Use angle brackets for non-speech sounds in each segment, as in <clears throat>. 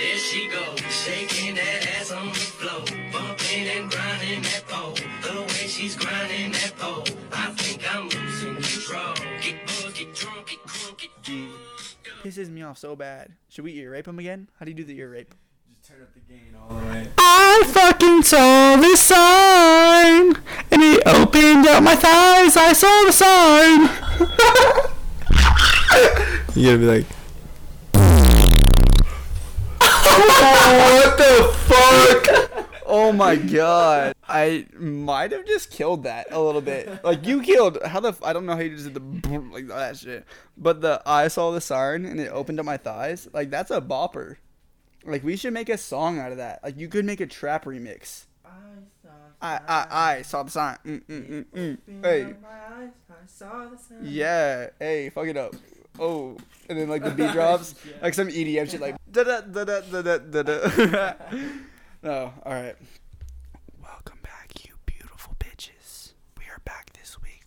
There she goes, shaking that ass on the floor, bumping and grinding that pole. The way she's grinding that pole, I think I'm losing control. Get buzzed, get drunk, get crunk, get Dude, pisses me off so bad. Should we ear rape him again? How do you do the ear rape? Just turn up the gain all the way. I fucking saw the sign, and it opened up my thighs. I saw the sign. <laughs> You gotta be like, Oh my god. I might have just killed that a little bit. Like you killed how the I don't know how you just did the boom, like that shit. But the I saw the siren and it opened up my thighs. Like that's a bopper. Like we should make a song out of that. Like you could make a trap remix. I I I saw the sign. Mm, mm, mm, mm. Hey. Yeah. Hey, fuck it up. Oh, and then like the <laughs> beat drops, like some EDM shit, like da da da da da da da. <laughs> No, all right. Welcome back, you beautiful bitches. We are back this week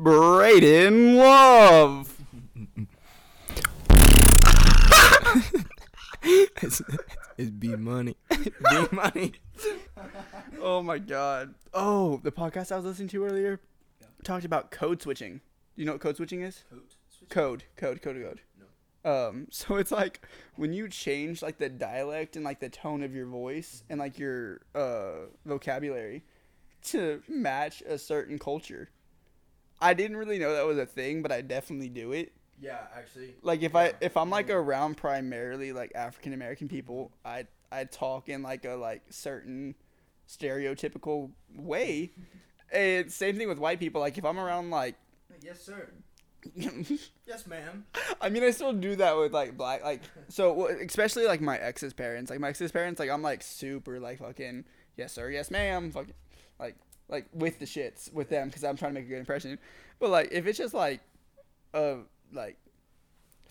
with Brayden Love. it's, <laughs> it's B money. B money. Oh my god. Oh, the podcast I was listening to earlier talked about code switching. Do you know what code switching is? Code, code, code, code. code Um, so it's like when you change like the dialect and like the tone of your voice and like your uh vocabulary to match a certain culture. I didn't really know that was a thing, but I definitely do it. Yeah, actually. Like if I if I'm like mm-hmm. around primarily like African American people, I I talk in like a like certain stereotypical way. And same thing with white people. Like if I'm around like Yes, sir. <laughs> Yes, ma'am. I mean, I still do that with like black, like so, well, especially like my ex's parents. Like my ex's parents, like I'm like super like fucking yes sir, yes ma'am, fucking like like with the shits with them because I'm trying to make a good impression. But like if it's just like, uh, like.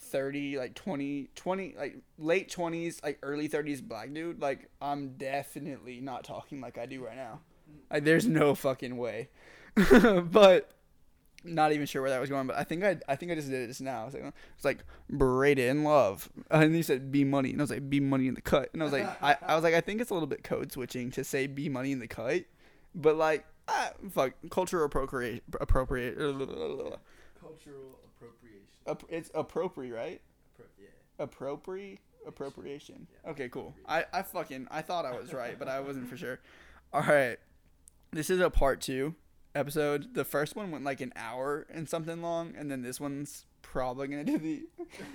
30 like 20 20 like late 20s like early 30s black dude like i'm definitely not talking like i do right now like there's no fucking way <laughs> but not even sure where that was going, but I think I I think I just did it just now. It's like, it's like Braden Love, <laughs> and he said B Money, and I was like B Money in the cut, and I was like I, I was like I think it's a little bit code switching to say B Money in the cut, but like ah, fuck cultural appropriate appropriate Cultural appropriation. it's appropriate right Appro- yeah. appropriate appropriation. Okay, cool. I I fucking I thought I was right, but I wasn't for sure. <laughs> All right, this is a part two episode. The first one went like an hour and something long, and then this one's probably gonna do the.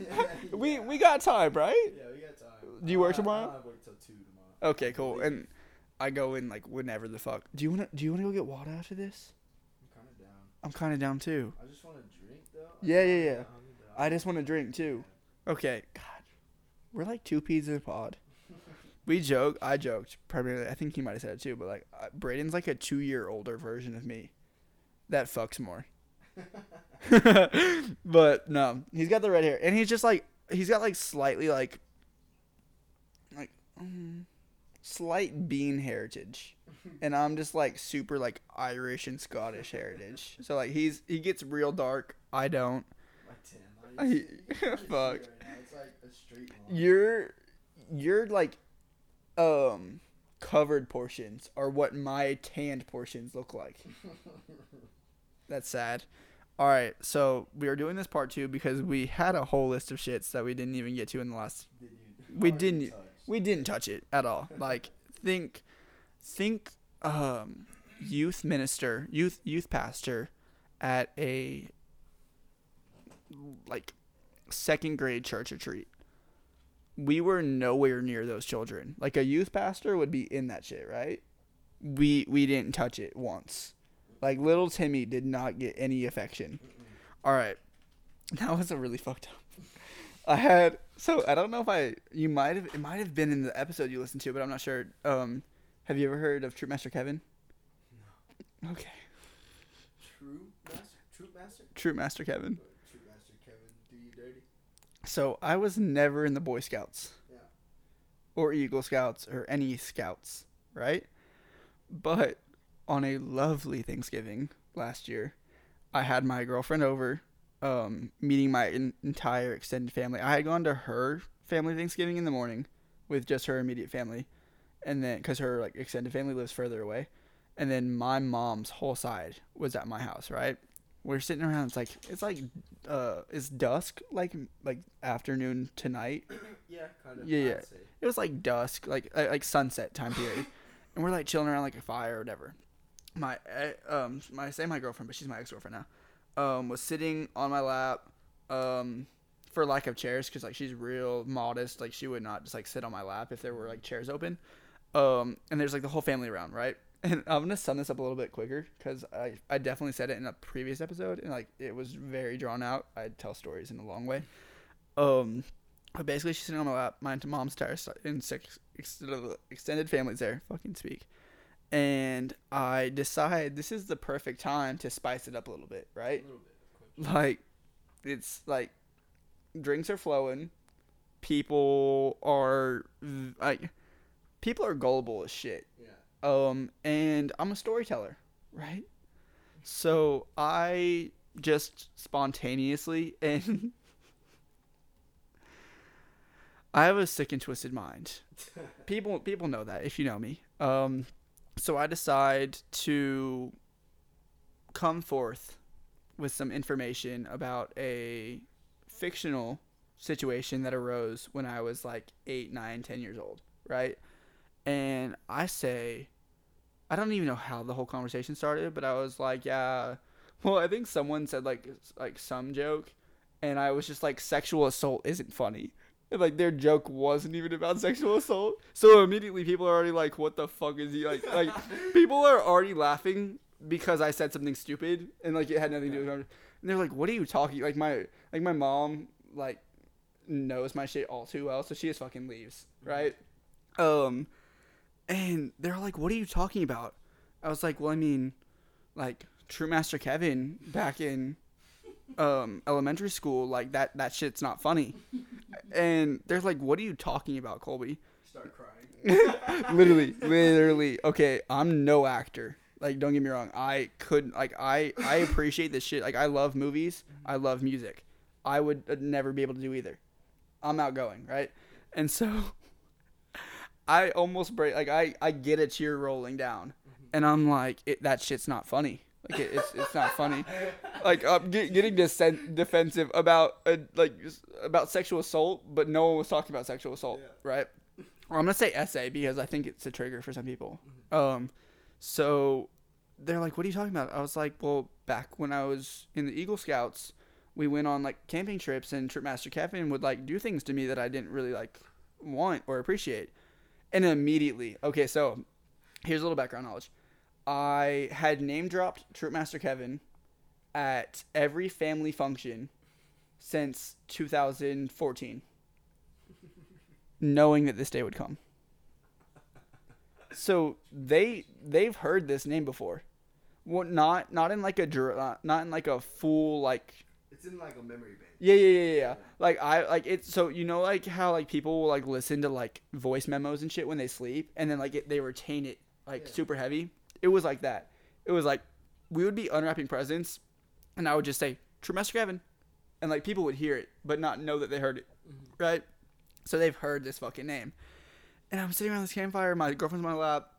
yeah. <laughs> <laughs> we we got time, right? Yeah, we got time. Do you work tomorrow? I work till two tomorrow. Okay, cool. And I go in like whenever the fuck. Do you wanna Do you wanna go get water after this? I'm kind of down. I'm kind of down too. I just want to drink though. Yeah, I'm yeah, yeah. I'm down. I just want to drink too. Okay, God, we're like two peas in a pod. <laughs> We joke. I joked primarily. I think he might have said it too, but like uh, Braden's like a two year older version of me. That fucks more. <laughs> <laughs> but no, he's got the red hair, and he's just like he's got like slightly like like um, slight bean heritage, <laughs> and I'm just like super like Irish and Scottish heritage. So like he's he gets real dark. I don't. I- you see- you can see fuck. right now, It's like your your like um covered portions are what my tanned portions look like. <laughs> That's sad. All right, so we are doing this part two because we had a whole list of shits that we didn't even get to in the last. Did We didn't- touched. We didn't touch it at all. <laughs> Like think, think, um, youth minister, youth youth pastor, at a like second grade church retreat. We were nowhere near those children. Like a youth pastor would be in that shit, right? We we didn't touch it once. Like little Timmy did not get any affection. All right, <laughs> that was a really fucked up. I had so I don't know if I you might have it might have been in the episode you listened to, but I'm not sure. Um, have you ever heard of Troop Master Kevin? Okay, True master. True master. Troop Master Kevin. True master. Kevin, do you dirty? So I was never in the Boy Scouts. Yeah. Or Eagle Scouts or any scouts, right? But on a lovely Thanksgiving last year, I had my girlfriend over, um, meeting my en- entire extended family. I had gone to her family Thanksgiving in the morning, with just her immediate family, and then because her like extended family lives further away, and then my mom's whole side was at my house. Right, we're sitting around. It's like it's like uh it's dusk, like like afternoon tonight. <clears throat> Yeah, kind of. Yeah, yeah. It was like dusk, like uh, like sunset time period, <laughs> and we're like chilling around like a fire or whatever. My eh, um my say my girlfriend, but she's my ex girlfriend now. Um, was sitting on my lap, um, for lack of chairs, cause like she's real modest. Like she would not just like sit on my lap if there were like chairs open. Um, and there's like the whole family around, right? <laughs> And I'm gonna sum this up a little bit quicker, cause I I definitely said it in a previous episode, and like it was very drawn out. I tell stories in a long way. Um, but basically, she's sitting on my lap. My mom's entire si- and six ex- extended family's there. Fucking speak. And I decide this is the perfect time to spice it up a little bit, right? Little bit, Like, it's like drinks are flowing. People are like, people are gullible as shit. Yeah. Um, and I'm a storyteller, right? So I just spontaneously and <laughs> I have a sick and twisted mind. <laughs> People people know that if you know me. Um, so I decide to come forth with some information about a fictional situation that arose when I was like eight, nine, ten years old, right? And I say, I don't even know how the whole conversation started, but I was like, yeah, well, I think someone said like like some joke, and I was just like, sexual assault isn't funny. And, like their joke wasn't even about sexual assault, so immediately people are already like, "What the fuck is he like?" Like <laughs> people are already laughing because I said something stupid and like it had nothing to do with it. And they're like, "What are you talking?" Like my like my mom like knows my shit all too well, so she just fucking leaves, right? Um, and they're like, "What are you talking about?" I was like, "Well, I mean, like Troop Master Kevin back in um elementary school, like that that shit's not funny." <laughs> And they're like, "What are you talking about, Colby?" Start crying. <laughs> literally, literally. Okay, I'm no actor. Like, don't get me wrong. I could like I I appreciate this shit. Like, I love movies. I love music. I would uh, never be able to do either. I'm outgoing, right? And so <laughs> I almost break. Like, I I get a tear rolling down, and I'm like, it, that shit's not funny. Like, it, it's it's not funny. Like, I'm get, getting desen- defensive about uh, like about sexual assault, but no one was talking about sexual assault, right? Or I'm gonna say essay because I think it's a trigger for some people. Um, so they're like, "What are you talking about?" I was like, "Well, back when I was in the Eagle Scouts, we went on like camping trips, and Trip Master Kevin would like do things to me that I didn't really like want or appreciate." And immediately, okay, so here's a little background knowledge. I had name dropped Trip Master Kevin at every family function since 2014 knowing that this day would come. So they they've heard this name before. Well, not not in like a uh, not in like a full like It's in like a memory bank. yeah yeah yeah yeah. Like I like it's so you know like how like people will like listen to like voice memos and shit when they sleep and then like it, they retain it like Yeah. super heavy. It was like that. It was like we would be unwrapping presents and I would just say Troop Master Kevin and like people would hear it but not know that they heard it. Right? So they've heard this fucking name. And I'm sitting around this campfire, my girlfriend's on my lap,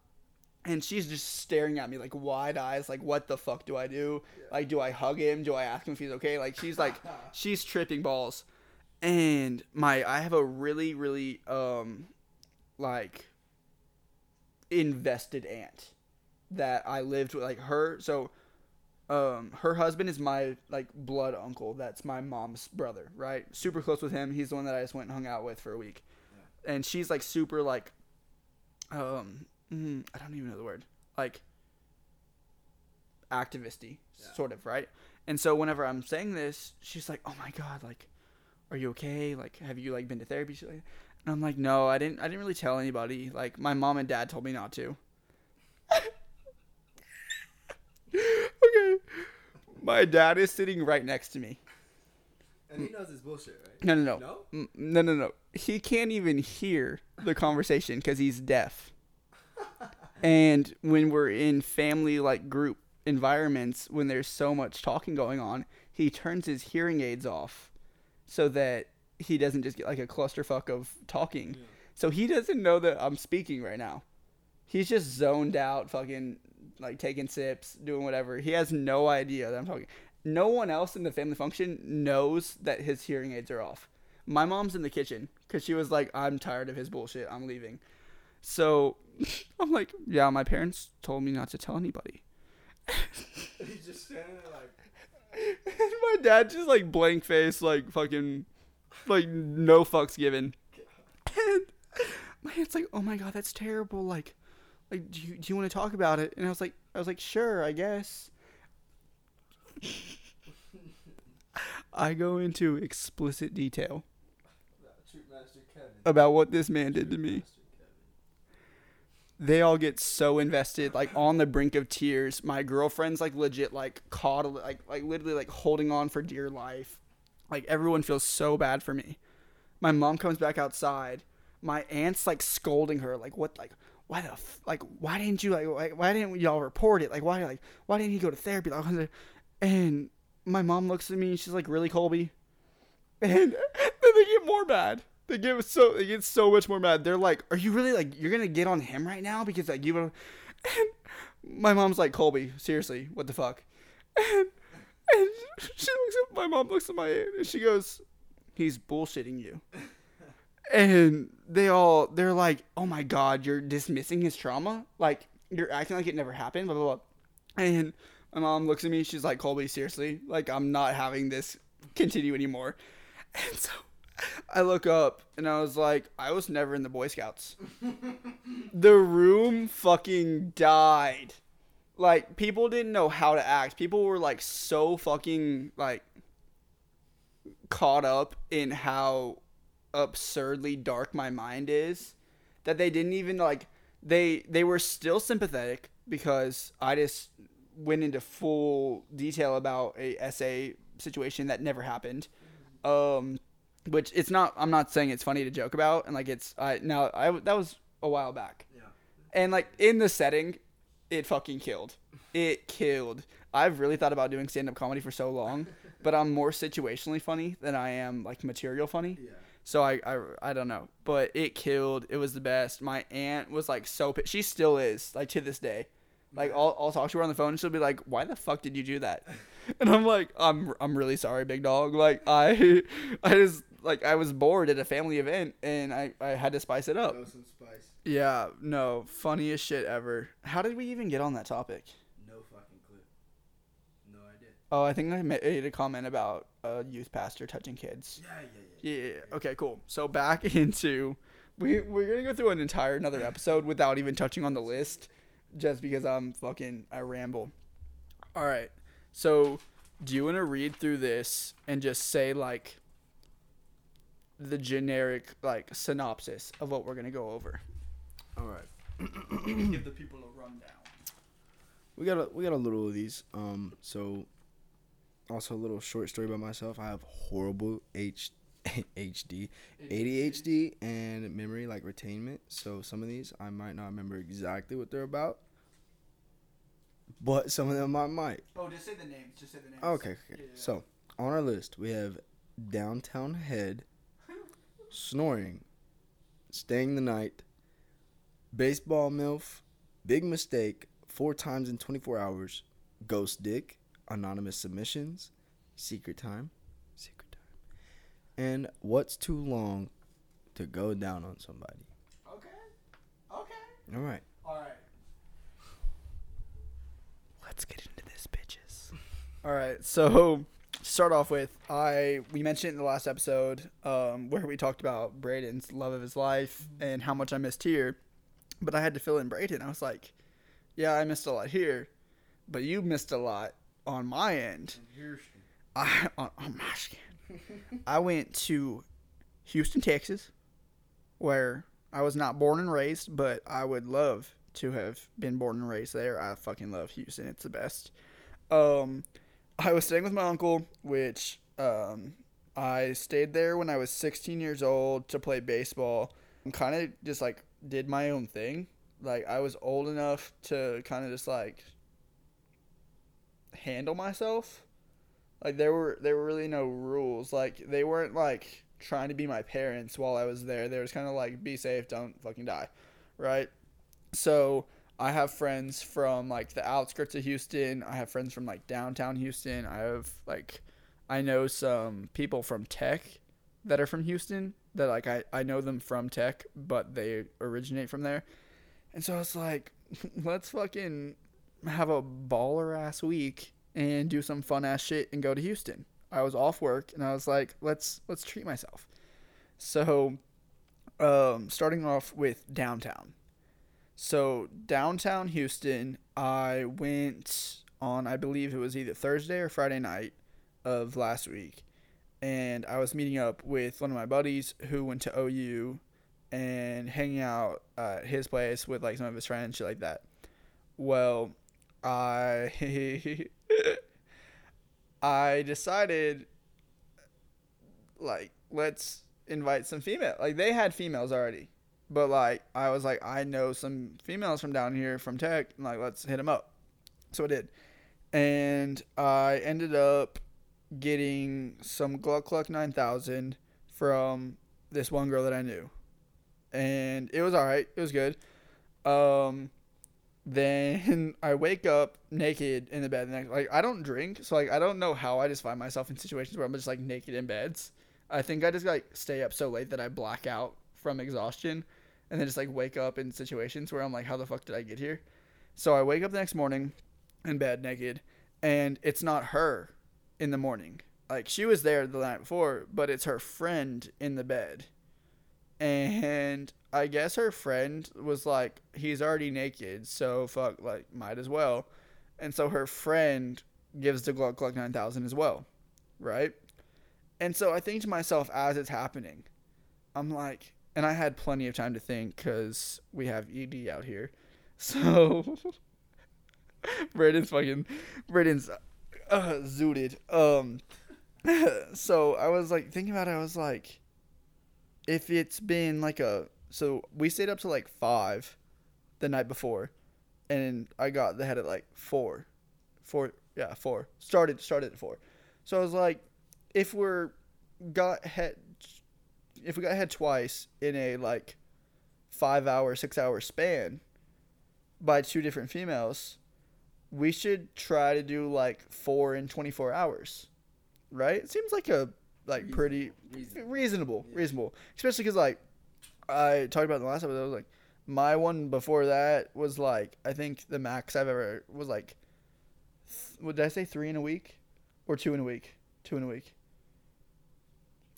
and she's just staring at me like wide eyes, like what the fuck do I do? Like do I hug him? Do I ask him if he's okay? Like she's like <laughs> she's tripping balls. And my I have a really, really um like invested aunt that I lived with like her so um her husband is my like blood uncle. That's my mom's brother right? Super close with him. He's the one that i just went and hung out with for a week. And she's like super like um mm, i don't even know the word like activisty Yeah. sort of right? And so whenever i'm saying this she's like oh my god like are you okay? Like have you like been to therapy? She's like- and i'm like no i didn't i didn't really tell anybody. Like my mom and dad told me not to <laughs> okay. My dad is sitting right next to me. And he knows it's bullshit, right? no no no. No? Mm, no no no. He can't even hear the conversation because he's deaf. <laughs> And when we're in family like group environments when there's so much talking going on he turns his hearing aids off so that he doesn't just get like a clusterfuck of talking. So he doesn't know that I'm speaking right now. He's just zoned out, fucking like taking sips, doing whatever. He has no idea that I'm talking. No one else in the family function knows that his hearing aids are off. My mom's in the kitchen because she was like, I'm tired of his bullshit. I'm leaving. So <laughs> I'm like, yeah, my parents told me not to tell anybody. He's just standing there like. And <laughs> my dad just like blank face, like fucking, like no fucks given. <laughs> And my aunt's like, "Oh my god, that's terrible. Like, like do you do you want to talk about it?" And I was like, I was like, "Sure, I guess." I go into explicit detail about what this man did to me. They all get so invested, like on the brink of tears. My girlfriend's like legit, like caught, like like literally like holding on for dear life. Like everyone feels so bad for me. My mom comes back outside. My aunt's like scolding her, like what, like why the, f- like why didn't you like, like why didn't y'all report it? Like why, like why didn't he go to therapy? Like, and my mom looks at me and she's like, really, Colby? And <laughs> then they get more mad. They get so they get so much more mad. They're like, "Are you really like you're gonna get on him right now because like you?" <laughs> And my mom's like, "Colby, seriously, what the fuck?" <laughs> And, and she looks at my mom looks at my aunt and she goes, "He's bullshitting you." And they all they're like, "Oh my god, you're dismissing his trauma? Like you're acting like it never happened." Blah blah blah. And my mom looks at me. She's like, "Colby, seriously, like I'm not having this continue anymore." <laughs> And so I look up and I was like, I was never in the Boy Scouts. <laughs> the room fucking died. Like people didn't know how to act. People were like so fucking like caught up in how absurdly dark my mind is that they didn't even like they they were still sympathetic because I just went into full detail about a essay situation that never happened. Um which it's not i'm not saying it's funny to joke about and like it's i now i that was a while back Yeah. and like in the setting it fucking killed it killed i've really thought about doing stand-up comedy for so long but i'm more situationally funny than i am like material funny Yeah. So I, I i don't know. But it killed. It was the best. My aunt was like so pi- she still is like to this day. Like I'll, I'll talk to her on the phone and she'll be like why the fuck did you do that? <laughs> And i'm like i'm i'm really sorry big dog. Like i <laughs> i just like i was bored at a family event and i i had to spice it up. Throw some spice. yeah no. Funniest shit ever. How did we even get on that topic? No fucking clue. No idea. oh i think i made a comment about a youth pastor touching kids. Yeah, yeah, yeah. Yeah. yeah, Okay. Cool. So back <laughs> into we we're gonna go through an entire another episode without even touching on the list, just because I'm fucking I ramble. All right. So do you want to read through this and just say like the generic like synopsis of what we're gonna go over? All right. <coughs> Give the people a rundown. We got a we got a little of these. Um. So, also a little short story about myself. I have horrible H. HD, ADHD, and memory like retainment. So some of these I might not remember exactly what they're about, but some of them I might. Oh, just say the names. Just say the names. Okay, okay. So on our list we have downtown head, snoring, staying the night, baseball milf, big mistake, four times in 24 hours, ghost dick, anonymous submissions, secret time, and what's too long to go down on somebody. Okay. Okay. All right. All right. Let's get into this, bitches. <laughs> All right. So, start off with I we mentioned in the last episode um, where we talked about Braden's love of his life and how much I missed here, but I had to fill in Braden. I was like, yeah, I missed a lot here, but you missed a lot on my end. I on, on my skin. <laughs> I went to Houston, Texas, where I was not born and raised, but I would love to have been born and raised there. I fucking love Houston. It's the best. Um, I was staying with my uncle, which um, I stayed there when I was 16 years old to play baseball. And kind of just like did my own thing. Like I was old enough to kind of just like handle myself. Like there were there were really no rules. Like they weren't like trying to be my parents while I was there. They was kind of like, be safe, don't fucking die, right? So I have friends from like the outskirts of Houston. I have friends from like downtown Houston. I have like, I know some people from Tech that are from Houston that like I, I know them from Tech, but they originate from there. And so I was like, <laughs> let's fucking have a baller ass week and do some fun ass shit and go to Houston. I was off work and I was like, let's let's treat myself. So, um, starting off with downtown. So downtown Houston, I went on I believe it was either Thursday or Friday night of last week, and I was meeting up with one of my buddies who went to OU and hanging out at his place with like some of his friends, shit like that. Well, I <laughs> I decided like let's invite some female. Like they had females already, but like I was like I know some females from down here from Tech, and like let's hit them up. So I did, and I ended up getting some Gluck Cluck nine thousand from this one girl that I knew, and it was all right. It was good. Um, then <laughs> I wake up naked in the bed. Next, like I don't drink, so like I don't know how I just find myself in situations where I'm just like naked in beds. I think I just like stay up so late that I black out from exhaustion, and then just like wake up in situations where I'm like, how the fuck did I get here? So I wake up the next morning in bed naked, and it's not her in the morning. Like she was there the night before, but it's her friend in the bed. And I guess her friend was like, he's already naked, so fuck, like, might as well. And so her friend gives the Gluck Gluck 9000 as well, right? And so I think to myself as it's happening, I'm like, and I had plenty of time to think because we have ED out here. <laughs> So, Braden's fucking, Braden's uh, zooted. Um, <laughs> so I was like thinking about it, I was like, if it's been like a so we stayed up to like five the night before and i got the head at like four four yeah four started started at four so i was like if we're got head if we got head twice in a like five hour six hour span by two different females we should try to do like four in 24 hours right it seems like a like pretty Reasonable. reasonable, Yeah. reasonable. Especially because like I talked about in the last episode, I was like my one before that was like I think the max I've ever was like. Th- what did I say? Three in a week, or two in a week? Two in a week.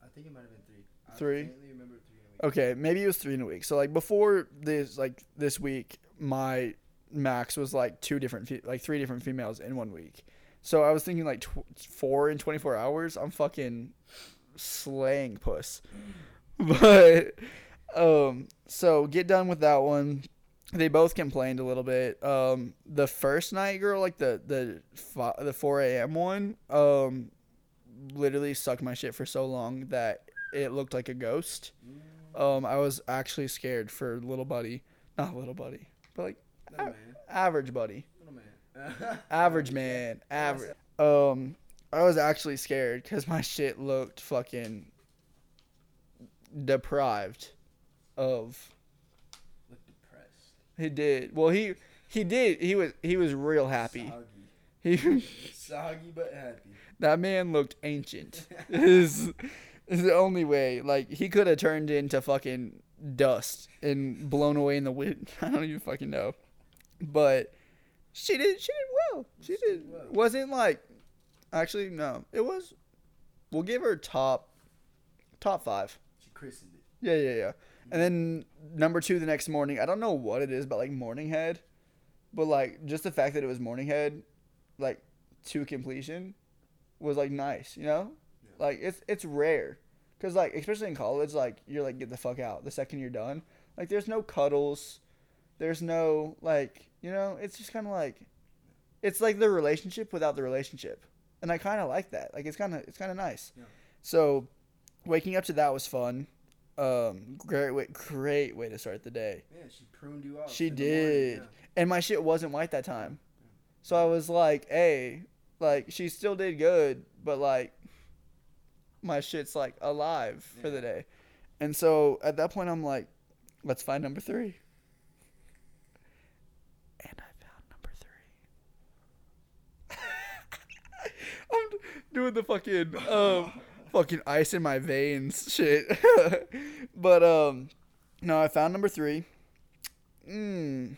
I think it might have been three. Three? I faintly remember three in a week. Okay, maybe it was three in a week. So like before this, like this week, my max was like two different, fe- like three different females in one week. So I was thinking like tw- four in twenty four hours. I'm fucking slaying puss. <laughs> But um, so get done with that one. They both complained a little bit. Um, the first night girl, like the the fi- the four a.m. one, um, literally sucked my shit for so long that it looked like a ghost. Um, I was actually scared for little buddy, not little buddy, but like man. average buddy, Little man. <laughs> average man, average. Um, I was actually scared because my shit looked fucking deprived of. Look depressed. He did well. He he did. He was he was real happy. Soggy. He <laughs> Soggy but happy. that man looked ancient. is is the only way. Like he could have turned into fucking dust and blown away in the wind. <laughs> I don't even fucking know. But she did she did well. She She did well. wasn't like actually no. It was we'll give her top top 5. She christened it. Yeah, yeah, yeah. And then number 2 the next morning. I don't know what it is but like morning head. But like just the fact that it was morning head like to completion was like nice, you know? Yeah. Like it's it's rare. Cuz like especially in college like you're like get the fuck out the second you're done. Like there's no cuddles. There's no like, you know, it's just kind of like it's like the relationship without the relationship. And I kind of like that. Like it's kind of it's kind of nice. Yeah. So waking up to that was fun. Um great way great way to start the day. Yeah, she pruned you out. She the morning, did. And my shit wasn't white that time. So I was like, hey, like she still did good, but like my shit's like alive for the day. And so at that point, I'm like, let's find number three. And I found number three. <laughs> I'm doing the fucking um, <laughs> fucking ice in my veins <laughs> shit. <laughs> but um, no, I found number three. Mm.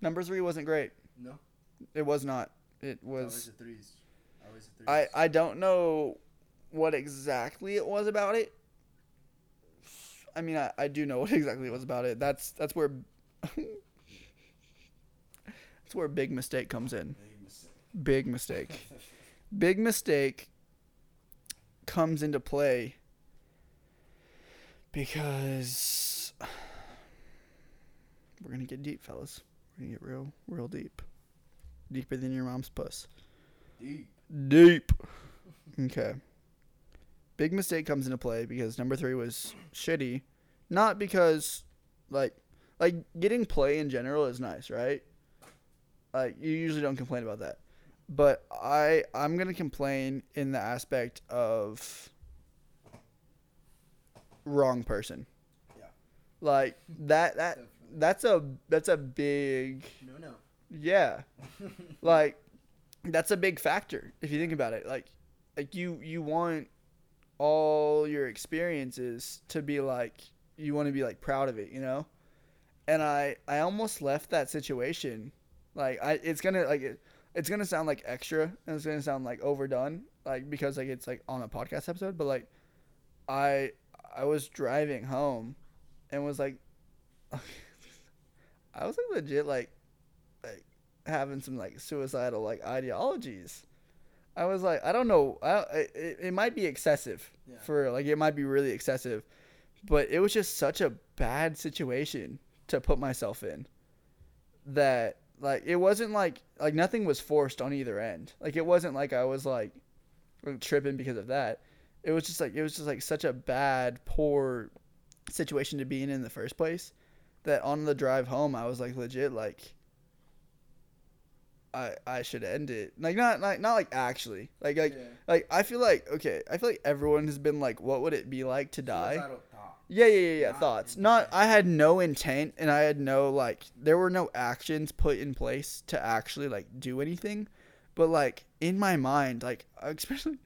Number three wasn't great. No. It was not. It was. the threes. Always the threes. I I don't know what exactly it was about it. I mean, I, I do know <laughs> what exactly it was about it. That's that's where that's where big mistake comes in. Big mistake. Big mistake comes into play because we're gonna get deep, fellas. We're gonna get real, real deep. Deeper than your mom's puss. Deep. Deep. Okay. Big mistake comes into play because number three was shitty. Not because, like, like getting play in general is nice, right? Like you usually don't complain about that, but I I'm gonna complain in the aspect of wrong person. Yeah. Like that that that's a that's a big No, no. yeah. <laughs> like that's a big factor if you think about it. Like like you you want all your experiences to be like you want to be like proud of it, you know? And I I almost left that situation like I it's going to like it, it's going to sound like extra and it's going to sound like overdone like because like it's like on a podcast episode, but like I I was driving home and was like <laughs> I was like legit like like having some like suicidal like ideologies. I was like, I don't know, I it, it might be excessive Yeah. for like it might be really excessive, but it was just such a bad situation to put myself in that like it wasn't like like nothing was forced on either end. Like it wasn't like I was like tripping because of that. It was just like it was just like such a bad poor situation to be in in the first place that on the drive home I was like legit like I I should end it. Like not like not like actually. Like like like I feel like okay, I feel like everyone has been like what would it be like to die? Yeah, yeah, yeah, yeah. Not Thoughts. Not. I had no intent, and I had no like. There were no actions put in place to actually like do anything, but like in my mind, like <laughs> especially,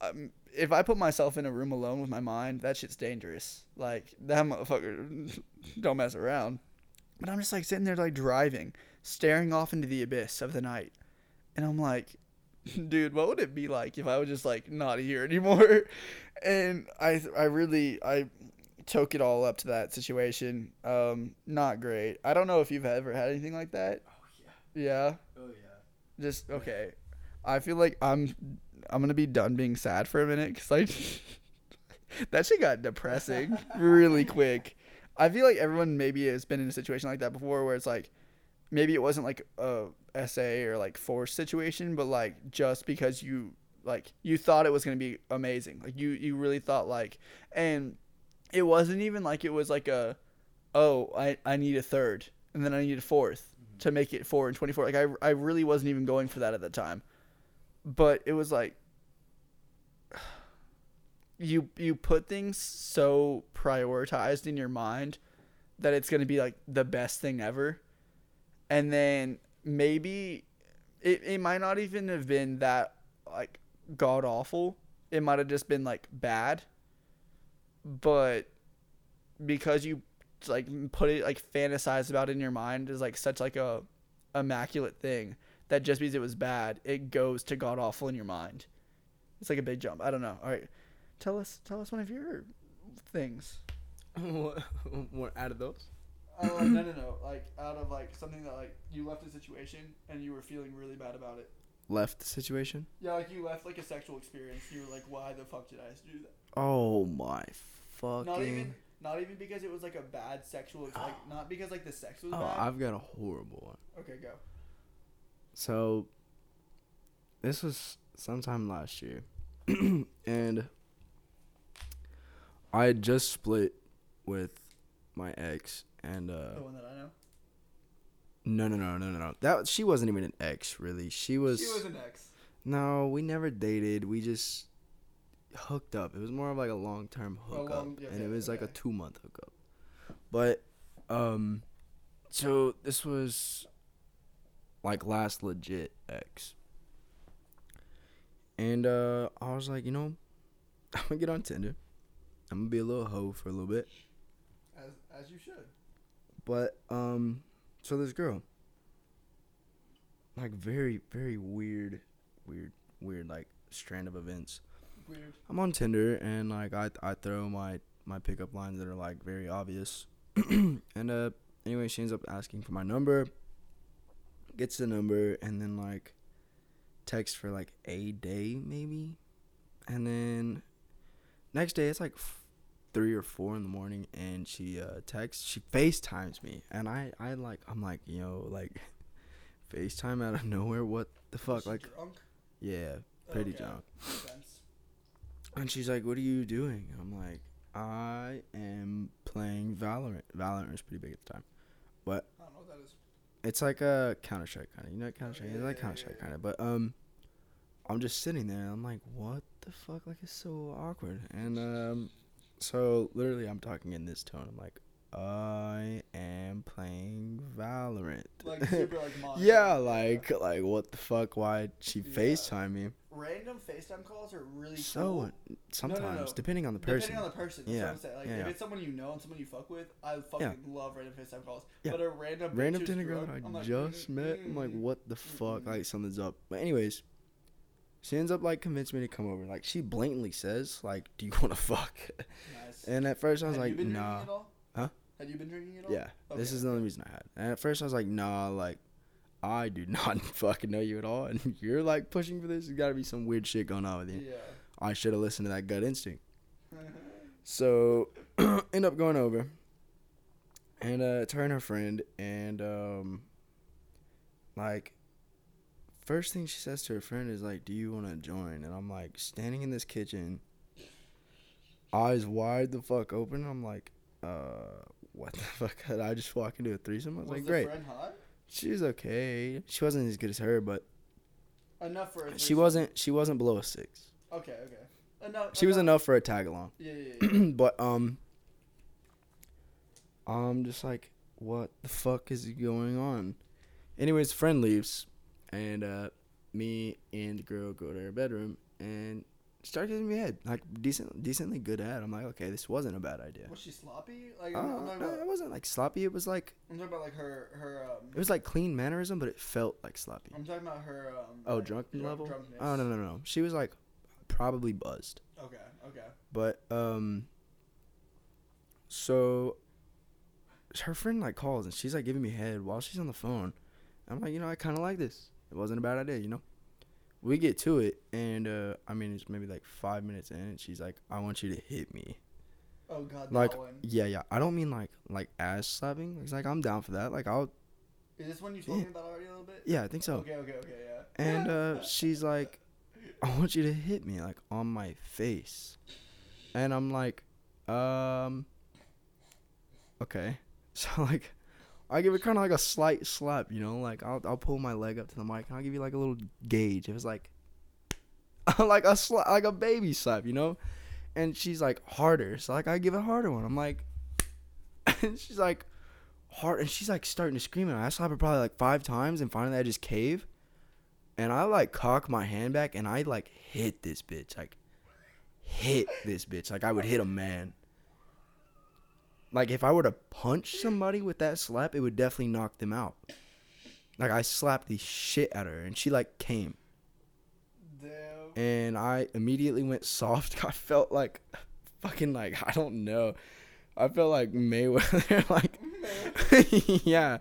um, if I put myself in a room alone with my mind, that shit's dangerous. Like that motherfucker, <laughs> don't mess around. But I'm just like sitting there like driving, staring off into the abyss of the night, and I'm like, <laughs> dude, what would it be like if I was just like not here anymore? And I, I really, I took it all up to that situation. Um, not great. I don't know if you've ever had anything like that. Oh yeah. Yeah. Oh yeah. Just okay. I feel like I'm, I'm gonna be done being sad for a minute because like <laughs> that shit got depressing <laughs> really quick. I feel like everyone maybe has been in a situation like that before where it's like, maybe it wasn't like a essay or like forced situation, but like just because you like you thought it was gonna be amazing, like you you really thought like, and it wasn't even like it was like a, oh I I need a third and then I need a fourth mm-hmm. to make it four and twenty four. Like I I really wasn't even going for that at the time, but it was like. <sighs> You you put things so prioritized in your mind that it's gonna be like the best thing ever, and then maybe it, it might not even have been that like god awful it might have just been like bad but because you like put it like fantasize about it in your mind is like such like a immaculate thing that just because it was bad it goes to god awful in your mind it's like a big jump i don't know all right tell us tell us one of your things what, what out of those? Oh, no, no, no. Like out of like something that like you left a situation and you were feeling really bad about it. Left the situation. Yeah, like you left like a sexual experience. You were like, why the fuck did I do that? Oh my fucking. Not even, not even because it was like a bad sexual, ex- like not because like the sex was Oh, bad. I've got a horrible one. Okay, go. So, this was sometime last year, <clears throat> and I had just split with my ex, and uh, The one that I know. No, no, no, no, no, no. That she wasn't even an ex, really. She was. She was an ex. No, we never dated. We just hooked up. It was more of like a long term hookup, long- yeah, and it okay, was like a two month hookup. But, um, so this was like last legit ex, and uh, I was like, you know, <laughs> I'm gonna get on Tinder. I'm gonna be a little hoe for a little bit. As as you should. But um, so this girl, like very very weird, weird weird like strand of events. Weird. I'm on Tinder and like I I throw my my pickup lines that are like very obvious, <clears throat> and uh anyway she ends up asking for my number. Gets the number and then like text for like a day maybe, and then next day it's like three or four in the morning and she uh texts she FaceTimes me and I I like I'm like yo like <laughs> FaceTime out of nowhere what the fuck like drunk? yeah pretty Okay. drunk. And she's like, "What are you doing?" I'm like, "I am playing Valorant. Valorant was pretty big at the time, but I don't know what that is. it's like a Counter Strike kind of. You know, Counter Strike. yeah, it's like yeah, Counter yeah, Strike yeah. kind of. But um, I'm just sitting there. and I'm like, "What the fuck?" Like it's so awkward. And um, so literally, I'm talking in this tone. I'm like, "I am playing Valorant." Like super like <laughs> yeah, like like what the fuck? Why she Yeah. Facetime me? random FaceTime calls are really So cool. Uh, sometimes, no. depending on the person. Depending on the person. That's Yeah, what I'm. Like yeah, if it's someone you know and someone you fuck with, I fucking love random FaceTime calls. Yeah. But a random random Tinder girl I just met. I'm like, what the fuck? Like something's up. But anyways, she ends up like convincing me to come over. Like she blatantly says, like, do you want to fuck? Nice. And at first I was you like, nah. drinking at all? Huh? Had you been drinking at all? Yeah, this is the only reason I had. And at first I was like, nah, like. I do <laughs> not fucking know you at all, and you're like pushing for this. There's got to be some weird shit going on with you. Yeah. I should have listened to that gut instinct. <laughs> So <clears throat> end up going over, and uh, it's her and her friend, and um, like, first thing she says to her friend is like, "Do you want to join?" And I'm like, standing in this kitchen, eyes wide the fuck open. I'm like, uh, what the <laughs> fuck? Did I just walk into a threesome? I was, Was like, the great. friend hot? She was okay. She wasn't as good as her, but Enough for a she wasn't. She wasn't below a six. Okay, okay. Enough. She was enough for a tag along. Yeah, yeah, <clears throat> yeah. but um I'm just like what the fuck is going on? Anyways, friend leaves and uh me and the girl go to her bedroom and start giving me head. Like decent decently good at. I'm like, okay, this wasn't a bad idea. was she sloppy? Like Uh, I'm, I'm talking no, about. it wasn't like sloppy. It was like I'm talking about like her her um. it was like clean mannerism, but it felt like sloppy. I'm talking about her um. Oh, like, drunken drunk- level? Drunkenness. Oh no no no. She was like probably buzzed. Okay, okay. But um so her friend like calls and she's like giving me head while she's on the phone. I'm like, you know, I kinda like this. It wasn't a bad idea, you know? We get to it and uh I mean it's maybe like five minutes in and she's like, I want you to hit me. Oh god, Like one. yeah, yeah. I don't mean like like ass slapping. It's like I'm down for that. Like I'll Is this one you told yeah. me about already a little bit? yeah, I think so. Okay, okay, okay, yeah. And uh, <laughs> she's like, I want you to hit me like on my face. And I'm like, um, okay. <laughs> So like, I give it kind of like a slight slap, you know, like I'll I'll pull my leg up to the mic and I'll give you like a little gauge. It was like, <laughs> like a sla- like a baby slap, you know. And she's like harder, so like I give it a harder one. I'm like, <laughs> and she's like hard, and she's like starting to scream. And I slap her probably like five times, and finally I just cave and I like cock my hand back and I like hit this bitch, like hit this bitch, like I would hit a man. Like if I were to punch somebody with that slap, it would definitely knock them out. Like I slapped the shit out of her and she like came Damn. and I immediately went soft. <laughs> I felt like fucking like I don't know. I felt like Mayweather, <laughs> like <laughs> yeah.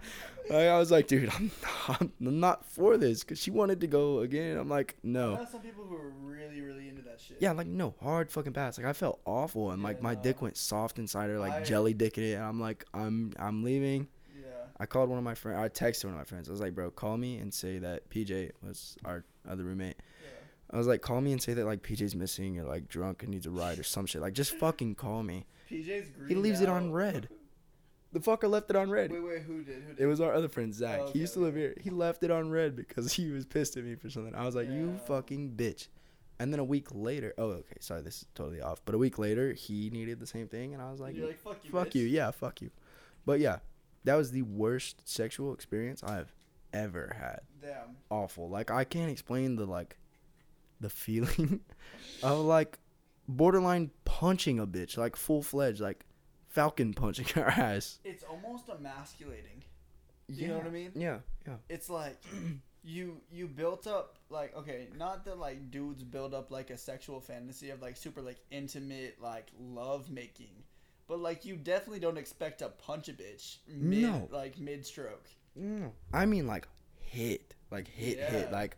I was like, dude, I'm not, I'm not for this because she wanted to go again. I'm like, I no. know some people who are really, really into that shit. Yeah, like no hard fucking pass. Like I felt awful and like my no. dick went soft inside her, like I- jelly dicking it. And I'm like, I'm I'm leaving. Yeah. I called one of my friends. I texted one of my friends. I was like, bro, call me and say that PJ was our other roommate. Yeah. I was like, call me and say that like PJ's missing or like drunk and needs a ride or some shit. Like just fucking call me. PJ's green. He leaves it on red. The fucker left it on red. Wait, wait, who did? Who did? It was our other friend Zach. Oh, okay, he used to live here. He left it on red because he was pissed at me for something. I was like, "You fucking bitch!" And then a week later, oh okay, sorry, this is totally off. But a week later, he needed the same thing, and I was like, like, fuck you. "Fuck bitch." you, yeah, fuck you." But yeah, that was the worst sexual experience I've ever had. Damn. Awful. Like I can't explain the like, the feeling <laughs> of like borderline punching a bitch, like full fledged, like Falcon punching <laughs> her ass. It's almost emasculating. You know what I mean? Yeah, yeah. It's like you you built up like okay, not that like dudes build up like a sexual fantasy of like super like intimate like love making, but like you definitely don't expect to punch a bitch mid No. like mid stroke. No, I mean, like hit, like hit, hit, Yeah. like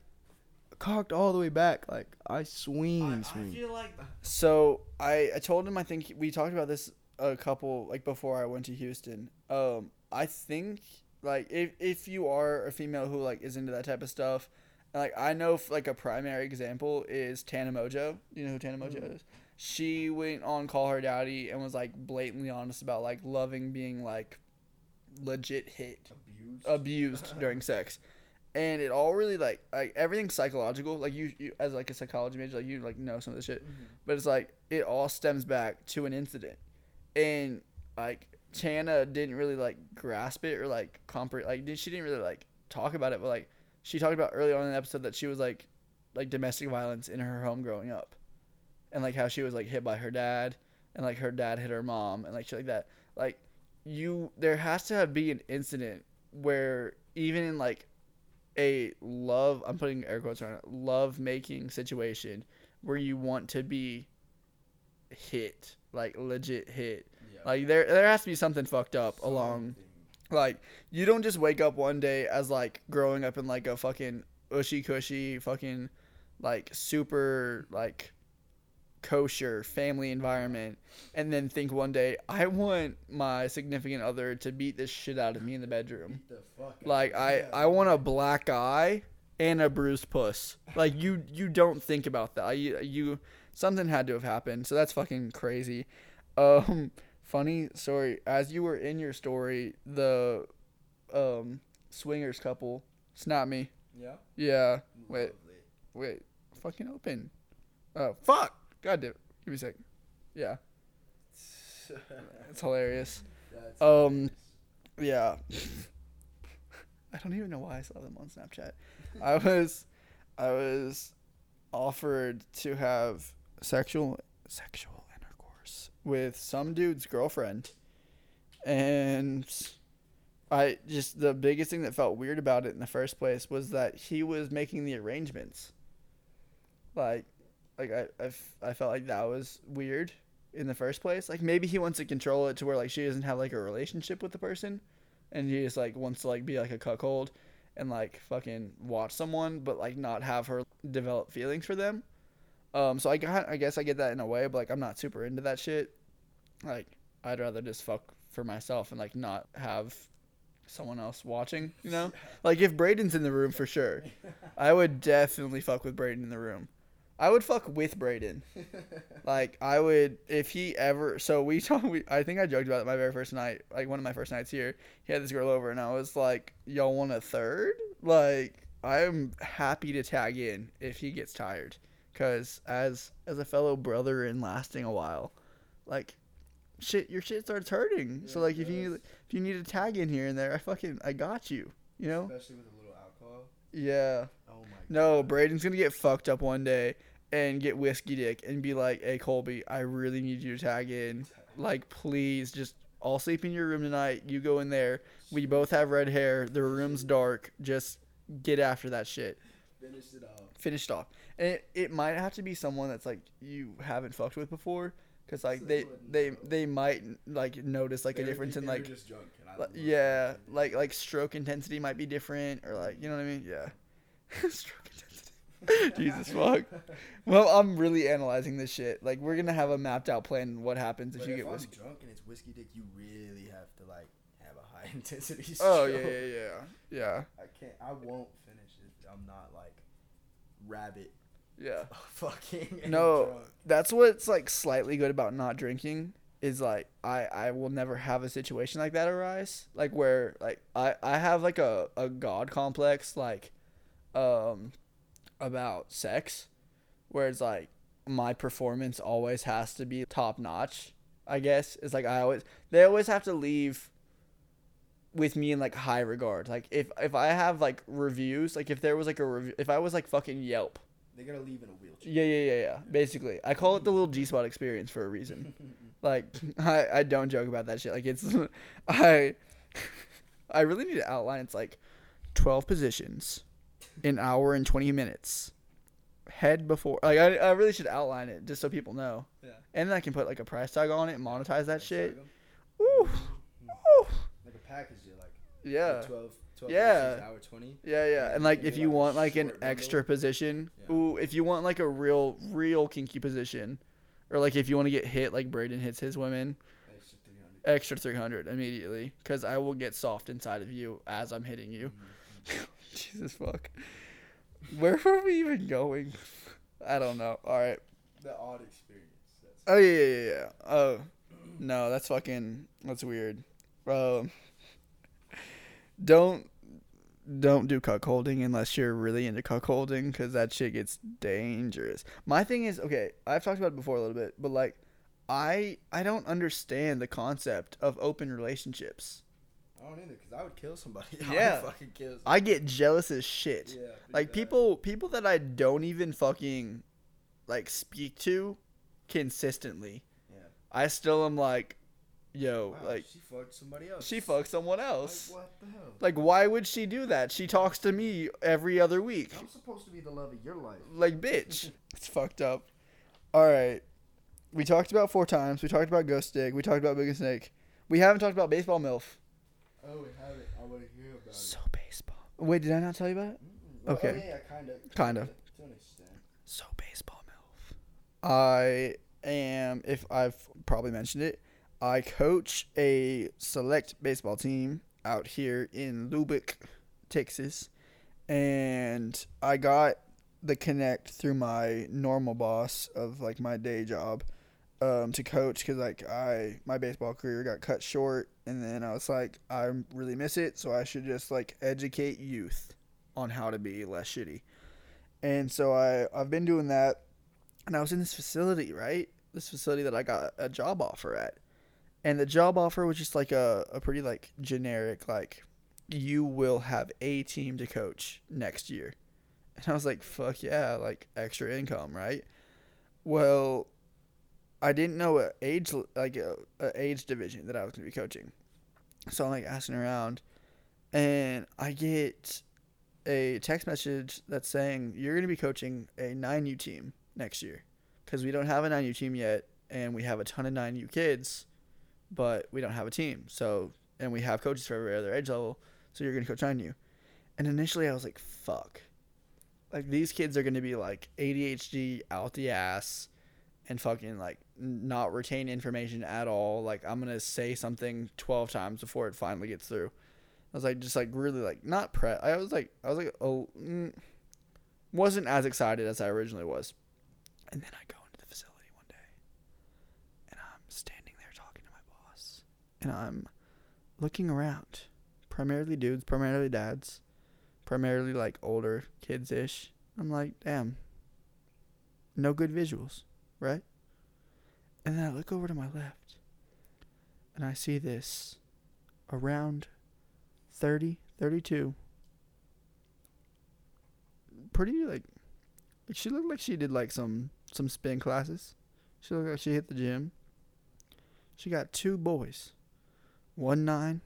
cocked all the way back. Like I swing, I, I swing. feel like so I I told him I think we talked about this a couple like before I went to Houston. Um I think like if if you are a female who like is into that type of stuff, like I know f- like a primary example is Tana Mongeau. You know who Tana Mongeau is? She went on Call Her Daddy and was like blatantly honest about like loving being like legit hit. Abused? <laughs> During sex. And it all really like like everything's psychological like you, you as like a psychology major like you like know some of this shit. But it's like it all stems back to an incident and like Chana didn't really like grasp it or like comprehend like she didn't really like talk about it but like she talked about early on in the episode that she was like like domestic violence in her home growing up. And like how she was like hit by her dad and like her dad hit her mom and like shit like that. Like you there has to be an incident where even in like a love i'm putting air quotes around it love making situation where you want to be hit like legit hit like there there has to be something fucked up along like you don't just wake up one day as like growing up in like a fucking ushy cushy fucking like super like kosher family environment and then think one day I want my significant other to beat this shit out of me in the bedroom. Like I I want a black eye and a bruised puss. Like you you don't think about that. You, you something had to have happened. So that's fucking crazy. Um funny story as you were in your story the um swingers couple snapped me. Yeah. Yeah. Wait. Wait. Fucking open. Oh fuck. God damn. Give me a sec. Yeah. <laughs> It's hilarious. Um, yeah. <laughs> I don't even know why I saw them on Snapchat. I was, I was offered to have sexual sexual intercourse with some dude's girlfriend, and I just the biggest thing that felt weird about it in the first place was that he was making the arrangements. Like, like I I, f- I felt like that was weird in the first place. Like maybe he wants to control it to where like she doesn't have like a relationship with the person, and he just like wants to like be like a cuckold, and like fucking watch someone, but like not have her develop feelings for them. Um, so I got I guess I get that in a way, but like I'm not super into that shit. Like I'd rather just fuck for myself and like not have someone else watching. You know, <laughs> like if Braden's in the room for sure, I would definitely fuck with Braden in the room. I would fuck with Braden. <laughs> Like I would if he ever. So we <laughs> talked. We, I think I joked about it my very first night. Like one of my first nights here. He had this girl over, and I was like, "Y'all want a third? Like I'm happy to tag in if he gets tired, cause as as a fellow brother and lasting a while, like shit, your shit starts hurting. so like if you need if you need a tag in here and there, I fucking I got you. You know? Especially with a little alcohol. Yeah. Oh my. No, Braden's gonna get fucked up one day and get whiskey dick and be like, "Hey Colby, I really need you to tag in. Like, please, just I'll sleep in your room tonight. You go in there. We both have red hair. The room's dark. Just get after that shit. Finish it off. Finish it off. It, it might have to be someone that's like you haven't fucked with before, cause like So they they they they might like notice like a difference in like just drunk. And I yeah, like like stroke intensity might be different, or like you know what I mean? Yeah, <laughs> stroke intensity. <laughs> Jesus <laughs> fuck. Well, I'm really analyzing this shit. Like we're gonna have a mapped out plan. What happens if But you if get I'm whiskey? drunk and it's whiskey dick, you really have to like have a high intensity. Oh yeah, yeah, yeah, yeah, I can't. I won't finish if I'm not like rabbit yeah. <laughs> fucking. No, drunk. that's what's like slightly good about not drinking is like I I will never have a situation like that arise. Like where like I I have like a a god complex like um about sex where it's like my performance always has to be top notch. I guess it's like I always they always have to leave with me in like high regard. Like if if I have like reviews, like if there was like a review, if I was like fucking Yelp. They're gonna leave in a wheelchair. Yeah, yeah, yeah, yeah. Basically, I call it the little G spot experience for a reason. <laughs> like <laughs> I I don't joke about that shit. Like it's <laughs> I I really need to outline. It's like twelve positions, an hour and twenty minutes. Head before like I, I really should outline it just so people know. Yeah. And then I can put like a price tag on it and monetize that shit. Hmm. Like Ooh. Ooh. a package like Yeah. 12, 12 Yeah. hour 20. Yeah, yeah. And like if you like want like an bundle. extra position, Yeah. ooh, if you want like a real real kinky position or like if you want to get hit like Braden hits his women, Extra 300. extra 300 immediately cuz I will get soft inside of you as I'm hitting you. <laughs> Jesus fuck. Where were we even going? I don't know. All right. The odd experience. Oh yeah, yeah, yeah. Oh no, that's fucking that's weird. Um, don't don't do cuckolding unless you're really into cuckolding because that shit gets dangerous. My thing is okay. I've talked about it before a little bit, but like, I I don't understand the concept of open relationships. I don't either, cause I would kill somebody. Yeah. <laughs> I would fucking kill. Somebody. I get jealous as shit. Yeah. like people people that I don't even fucking like speak to consistently. Yeah. I still am like, yo, Wow, like she fucked somebody else. she fucks someone Like, else. what the hell? Like, why would she do that? She talks to me every other week. I'm supposed to be the love of your life. Like, bitch. <laughs> it's fucked up. All right. We talked about four times. We talked about Ghost Dig. We talked about Big and Snake. We haven't talked about Baseball MILF. Oh, we have it. I want to hear about it. So baseball. Wait, did I not tell you about it? Well, okay. Oh, yeah, kind of. Kinda. To an extent. So baseball MILF. I am, if I've probably mentioned it, I coach a select baseball team out here in Lubbock, Texas, and I got the connect through my normal boss of like my day job um, to coach because like I my baseball career got cut short, and then I was like I really miss it, so I should just like educate youth on how to be less shitty. And so I I've been doing that, and I was in this facility, right? This facility that I got a job offer at, and the job offer was just like a a pretty like generic like you will have a team to coach next year. And I was like, fuck yeah, like extra income, right? Well, I didn't know a age like a, a age division that I was gonna be coaching, so I'm like asking around, and I get a text message that's saying you're gonna be coaching a nine U team next year, because we don't have a nine U team yet, and we have a ton of nine U kids, but we don't have a team. So and we have coaches for every other age level, so you're gonna coach nine U. And initially I was like, fuck. Like these kids are gonna be like ADHD out the ass and fucking like not retain information at all. Like I'm gonna say something twelve times before it finally gets through. I was like just like really like not pre. I was like I was like oh mm, wasn't as excited as I originally was. And then I go into the facility one day, and I'm standing there talking to my boss, and I'm looking around, primarily dudes, primarily dads, primarily like older kids ish. I'm like, damn, no good visuals, right? And then I look over to my left, and I see this around 30, 32. Pretty like, like she looked like she did like some some spin classes. She looked like she hit the gym. She got two boys, one nine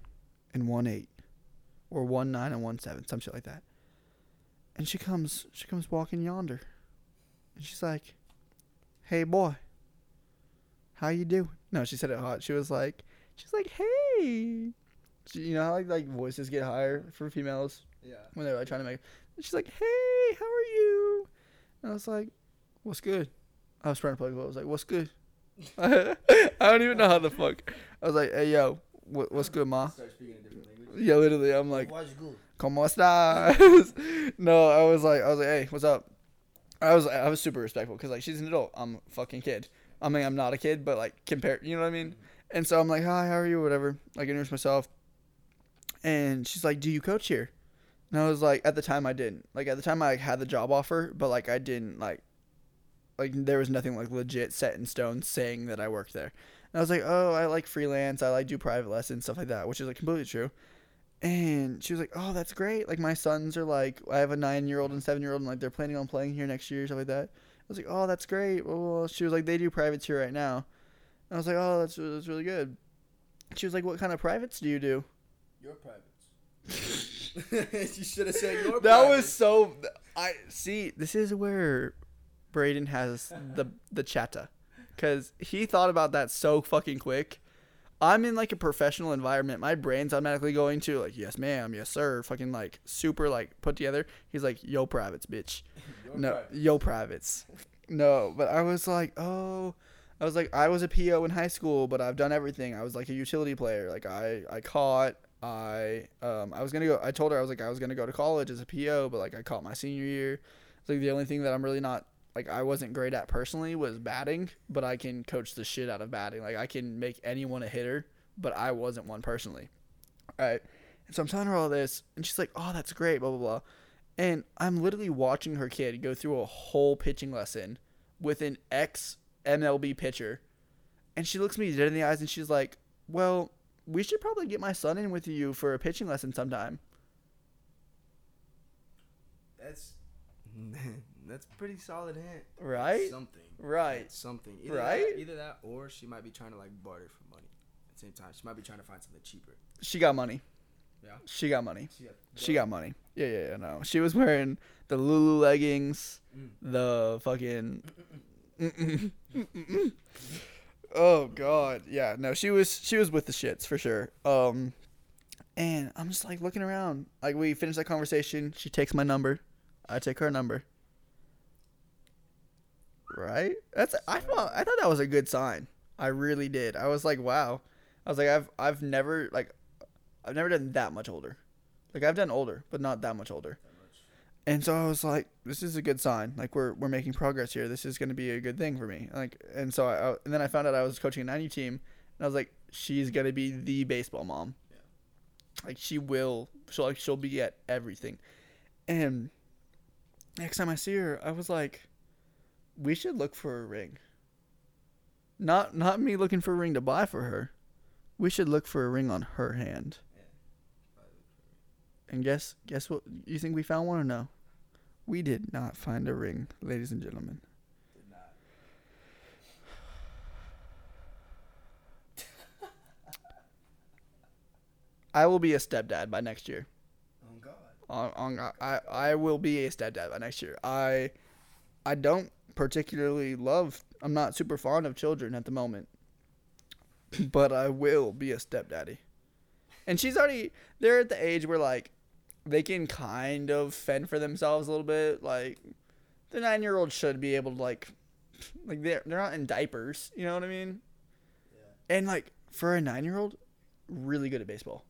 and one eight, or one nine and one seven, some shit like that. And she comes, she comes walking yonder, and she's like, "Hey boy, how you doing?" No, she said it hot. She was like, she's like, "Hey." She, you know how like like voices get higher for females Yeah. when they're like trying to make. She's like, "Hey, how are you?" And I was like, "What's good?" I was trying to play. I was like, "What's good?" <laughs> I don't even know how the fuck. I was like, "Hey, yo, what, what's good, ma?" Start speaking a different language. Yeah, literally, I'm like? "Cómo estás?" <laughs> no, I was like, I was like, "Hey, what's up?" I was I was super respectful because like she's an adult. I'm a fucking kid. I mean, I'm not a kid, but like compare, you know what I mean? Mm-hmm. And so I'm like, hi, how are you? Whatever. Like introduce myself. And she's like, do you coach here? And I was like, at the time I didn't. Like at the time I had the job offer, but like I didn't like, like there was nothing like legit set in stone saying that I worked there. And I was like, oh, I like freelance. I like do private lessons, stuff like that, which is like completely true. And she was like, oh, that's great. Like my sons are like, I have a nine year old and seven year old, and like they're planning on playing here next year, stuff like that. I was like, oh, that's great. Well, she was like, they do privates here right now. And I was like, oh, that's that's really good. She was like, what kind of privates do you do? Your privates. <laughs> you should have said your <laughs> That was so. I see. This is where Braden has the the chatta, because he thought about that so fucking quick. I'm in like a professional environment. My brain's automatically going to like, yes, ma'am, yes, sir, fucking like super like put together. He's like, yo, privates, bitch. <laughs> no, yo, privates. No, but I was like, oh, I was like, I was a PO in high school, but I've done everything. I was like a utility player. Like I, I caught. I, um, I was gonna go. I told her I was like I was gonna go to college as a PO, but like I caught my senior year. It's like the only thing that I'm really not like I wasn't great at personally was batting, but I can coach the shit out of batting. Like I can make anyone a hitter, but I wasn't one personally. All right. And so I'm telling her all this, and she's like, "Oh, that's great," blah blah blah. And I'm literally watching her kid go through a whole pitching lesson with an ex MLB pitcher, and she looks me dead in the eyes, and she's like, "Well, we should probably get my son in with you for a pitching lesson sometime." That's <laughs> that's a pretty solid hint. Right? Something. Right. Something. Either Right? That, either that, or she might be trying to like barter for money. At the same time, she might be trying to find something cheaper. She got money. Yeah. She got money. She got. She got money. Yeah, yeah, yeah. No, she was wearing the Lulu leggings, Mm. the fucking. Mm-mm. <laughs> Mm-mm. oh God, yeah. No, she was she was with the shits for sure. Um, and I'm just like looking around. Like we finish that conversation. She takes my number. I take her number. Right. That's I thought I thought that was a good sign. I really did. I was like, wow. I was like, I've I've never like, I've never done that much older. Like I've done older, but not that much older. And so I was like, this is a good sign. Like we're we're making progress here. This is going to be a good thing for me. Like and so I, I and then I found out I was coaching a 90 team and I was like, she's going to be the baseball mom. Like she will she'll like she'll be at everything. And next time I see her, I was like, we should look for a ring. Not not me looking for a ring to buy for her. We should look for a ring on her hand. And guess guess what? You think we found one or no? We did not find a ring, ladies and gentlemen. I will be a stepdad by next year. Oh God. On, on I I will be a stepdad by next year. I I don't particularly love. I'm not super fond of children at the moment, but I will be a stepdaddy. And she's already they're at the age where like they can kind of fend for themselves a little bit. Like the nine year old should be able to like like they're they're not in diapers. You know what I mean? Yeah. And like for a nine year old, really good at baseball.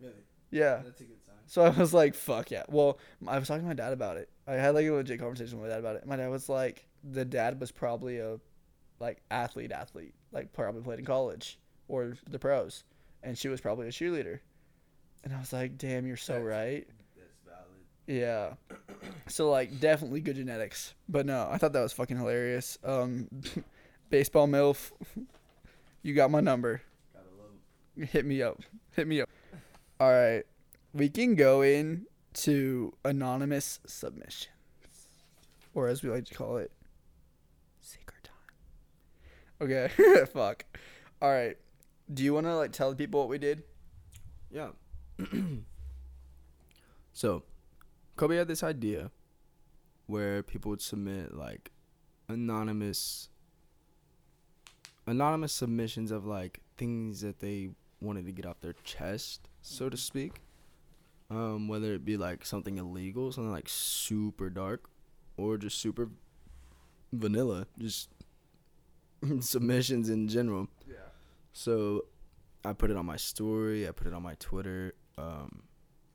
Really. Yeah. That's a good sign. So I was like, fuck yeah. Well, I was talking to my dad about it. I had like a legit conversation with my dad about it. My dad was like, the dad was probably a like athlete athlete, like probably played in college or the pros. And she was probably a cheerleader. And I was like, damn, you're so That's- right. That's valid. Yeah. <clears throat> So like definitely good genetics. But no, I thought that was fucking hilarious. Um <laughs> baseball MILF. <laughs> You got my number. Hit me up. Hit me up. All right. We can go in to anonymous submissions. Or as we like to call it. Okay. <laughs> Fuck. All right. Do you want to like tell the people what we did? Yeah. <clears throat> so, Colby had this idea where people would submit like anonymous anonymous submissions of like things that they wanted to get off their chest, so to speak. Um, whether it be like something illegal, something like super dark, or just super vanilla, just <laughs> submissions in general. Yeah. So I put it on my story. I put it on my Twitter. Um,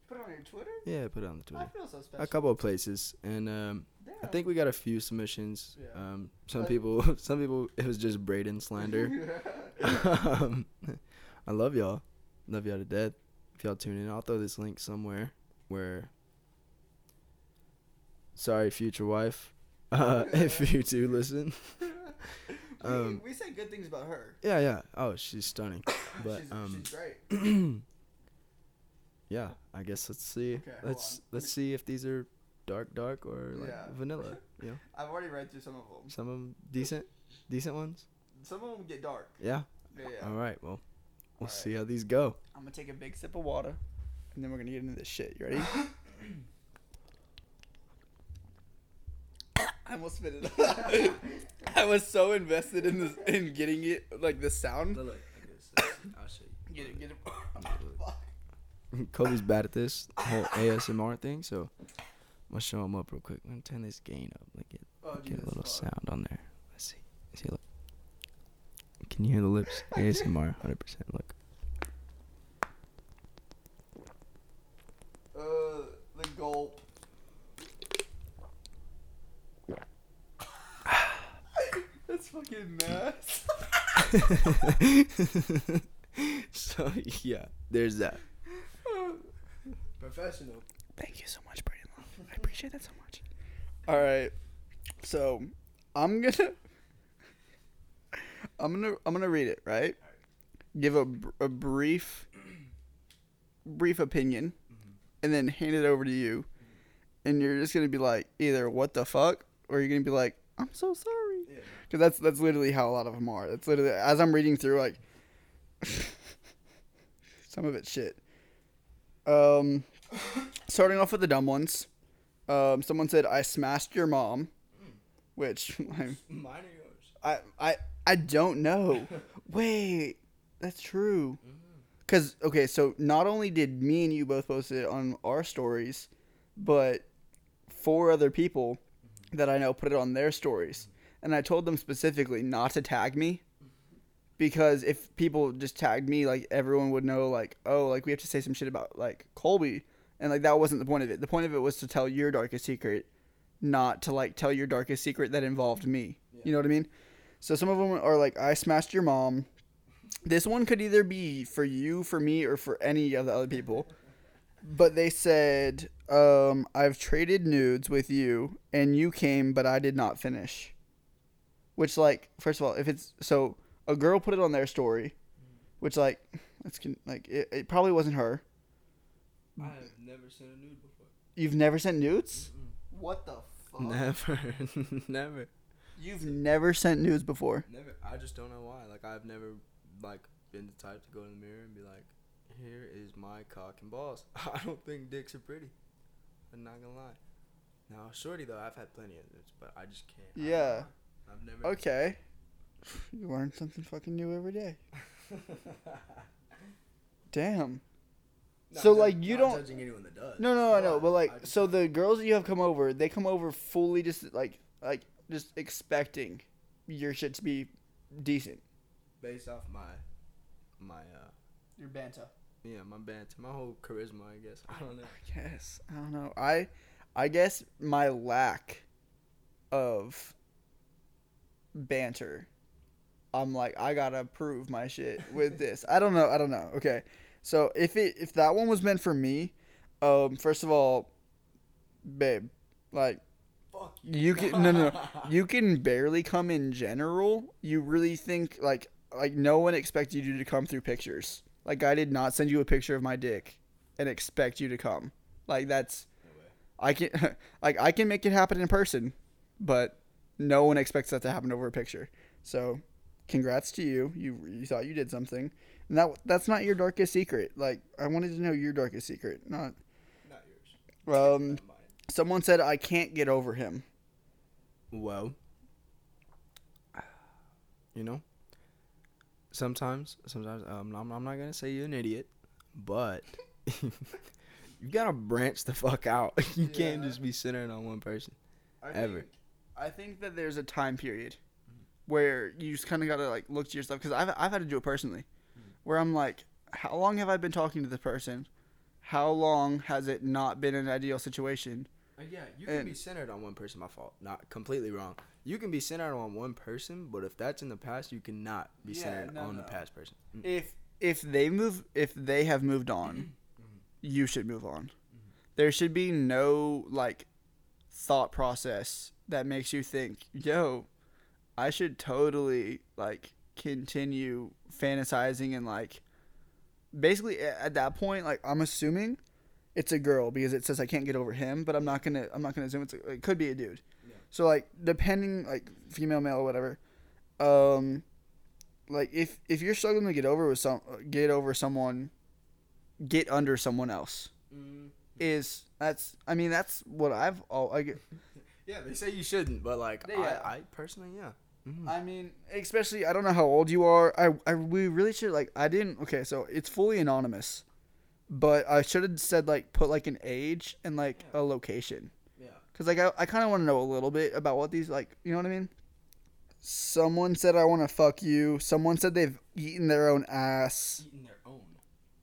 Put it on your Twitter? yeah, I put it on the Twitter. feel so special. A couple of places, and um, I think we got a few submissions. Yeah. Um, some Like- people, <laughs> some people, it was just Braden slander. <laughs> um, I love y'all, love y'all to death. If y'all tune in, I'll throw this link somewhere where. Sorry, future wife, uh, if you do listen. Um, we, we say good things about her. Yeah, yeah. Oh, she's stunning. <coughs> But she's, um, she's great. <coughs> yeah, I guess let's see. Okay, let's let's see if these are dark, dark or like Yeah. vanilla. <laughs> You know, I've already read through some of them. some of them decent, decent ones. Some of them get dark. Yeah. Yeah. yeah. All right. Well, we'll Alright. see how these go. I'm gonna take a big sip of water, and then we're gonna get into this shit. You ready? <laughs> I almost spit it. <laughs> I was so invested in this, in getting it, like the sound. Look, uh, I'll show Get it, get it. you. Colby's bad at this whole ASMR thing, so I'm gonna show him up real quick. I'm gonna turn this gain up. Like get, Oh, get a little fuck. sound on there. Let's see. See, look. Can you hear the lips? ASMR, 100%. Look. Uh, the gulp. That's fucking mess. <laughs> so yeah, there's that. Professional. Thank you so much, Brandon. I appreciate that so much. All right, so I'm gonna, I'm gonna, I'm gonna read it. Right, give a, a brief, brief opinion, and then hand it over to you, and you're just gonna be like either what the fuck, or you're gonna be like I'm so sorry, Yeah. Because that's that's literally how a lot of them are. That's literally as I'm reading through like, <laughs> some of it's shit. Um, starting off with the dumb ones. Um, someone said I smashed your mom, which <laughs> I Mine or yours? I I, I don't know. <laughs> Wait, that's true. Cause okay, so not only did me and you both post it on our stories, but four other people that I know put it on their stories, and I told them specifically not to tag me. Because if people just tagged me, like everyone would know, like, oh, like we have to say some shit about like Colby, and like that wasn't the point of it. The point of it was to tell your darkest secret, not to like tell your darkest secret that involved me. You know what I mean? So some of them are like, I smashed your mom. This one could either be for you, for me, or for any of the other people. But they said, um, I've traded nudes with you, and you came, but I did not finish. Which, like, first of all, if it's so, a girl put it on their story, which, like, it's con- like it, it probably wasn't her. I have never seen a nude before. You've never sent nudes. What the fuck? Never, <laughs> never, You've never sent nudes before. never. I just don't know why. Like I've never like been the type to go in the mirror and be like, "Here is my cock and balls." <laughs> I don't think dicks are pretty. I'm not gonna lie. Now, shorty though, I've had plenty of nudes, but I just can't. I don't Yeah. know. I've never. Okay. You learn something fucking new every day. <laughs> Damn. Not So, ju- like, you not don't- judging anyone that does. No, no, I know, but like, just- so the girls that you have come over, they come over fully just like, like, just expecting your shit to be decent. based off my, my uh, Your banter. yeah, my banter, my whole charisma, I guess. I don't know. I guess I don't know. I, I guess my lack of banter. I'm like, I gotta prove my shit with this. I don't know. I don't know. Okay, so if it if that one was meant for me, um, first of all, babe, like Fuck you can no no no. <laughs> you can barely come in general. You really think like like no one expected you to come through pictures. Like I did not send you a picture of my dick and expect you to come. Like that's I can <laughs> like I can make it happen in person, but no one expects that to happen over a picture. So, congrats to you. You you thought you did something. And that that's not your darkest secret. Like I wanted to know your darkest secret, not Not yours. um Not someone said I can't get over him. Well, you know, sometimes, sometimes um, I'm, I'm not gonna say you're an idiot, but <laughs> you gotta branch the fuck out. <laughs> you can't just be centered on one person. I Ever. Think, I think that there's a time period where you just kind of gotta like look to yourself because I've I've had to do it personally, where I'm like, how long have I been talking to this person? How long has it not been an ideal situation? Uh, yeah, you can can be centered on one person. My fault. Not completely wrong. You can be centered on one person, but if that's in the past, you cannot be Yeah, centered no, on the past person. Mm. if if they move if they have moved on you should move on there should be no like thought process that makes you think yo i should totally like continue fantasizing and like basically at that point like i'm assuming it's a girl because it says i can't get over him but i'm not gonna i'm not gonna assume it's a, it could be a dude Yeah. so like depending like female male or whatever um like if if you're struggling to get over with some get over someone get under someone else Mm. is that's i mean that's what i've all i get Yeah, they say you shouldn't, but like Yeah. I, I personally, yeah. Mhm. i mean especially i don't know how old you are i i we really should like i didn't okay so it's fully anonymous but i should have said like put like an age and like a location yeah. Cause like I, I kind of want to know a little bit about what these like you know what I mean. Someone said I want to fuck you. Someone said they've eaten their own ass. Eaten their own,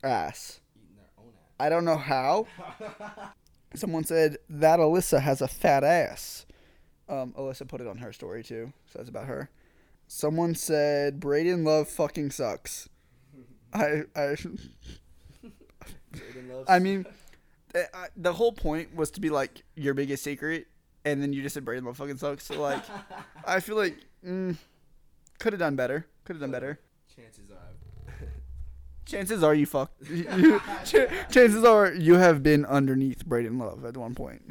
Ass. Eaten their own ass. I don't know how. <laughs> Someone said that Alyssa has a fat ass. Um, Alyssa put it on her story too, so that's about her. Someone said Braden Love fucking sucks. I I I mean, the, I, the whole point was to be like your biggest secret, and then you just said Braden Love fucking sucks. So like, I feel like mm, could have done better. Could have done better. chances. Chances are you fuck. you- <laughs> ch- chances are you have been underneath Braden Love at one point.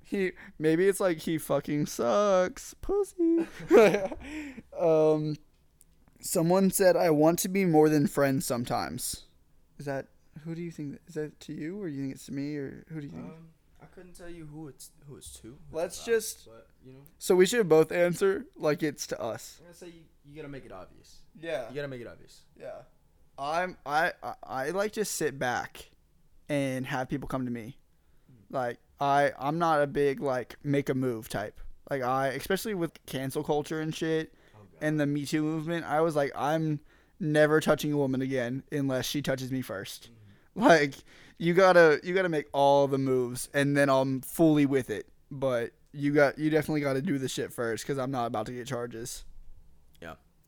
He maybe it's like he fucking sucks, pussy. <laughs> um, someone said I want to be more than friends sometimes. Is that who do you think? Is that to you, or you think it's to me, or who do you think? Um, I couldn't tell you who it's who it's to. Let's it's about, just- But you know, So we should both answer like it's to us. I'm gonna say you, you gotta make it obvious. Yeah. You gotta make it obvious. Yeah. I'm I, I I like to sit back and have people come to me. Like I I'm not a big like make a move type. Like I especially with cancel culture and shit Oh and the Me Too movement, I was like I'm never touching a woman again unless she touches me 1st mm-hmm. Like you got to you got to make all the moves and then I'm fully with it. But you got you definitely got to do the shit first cuz I'm not about to get charges.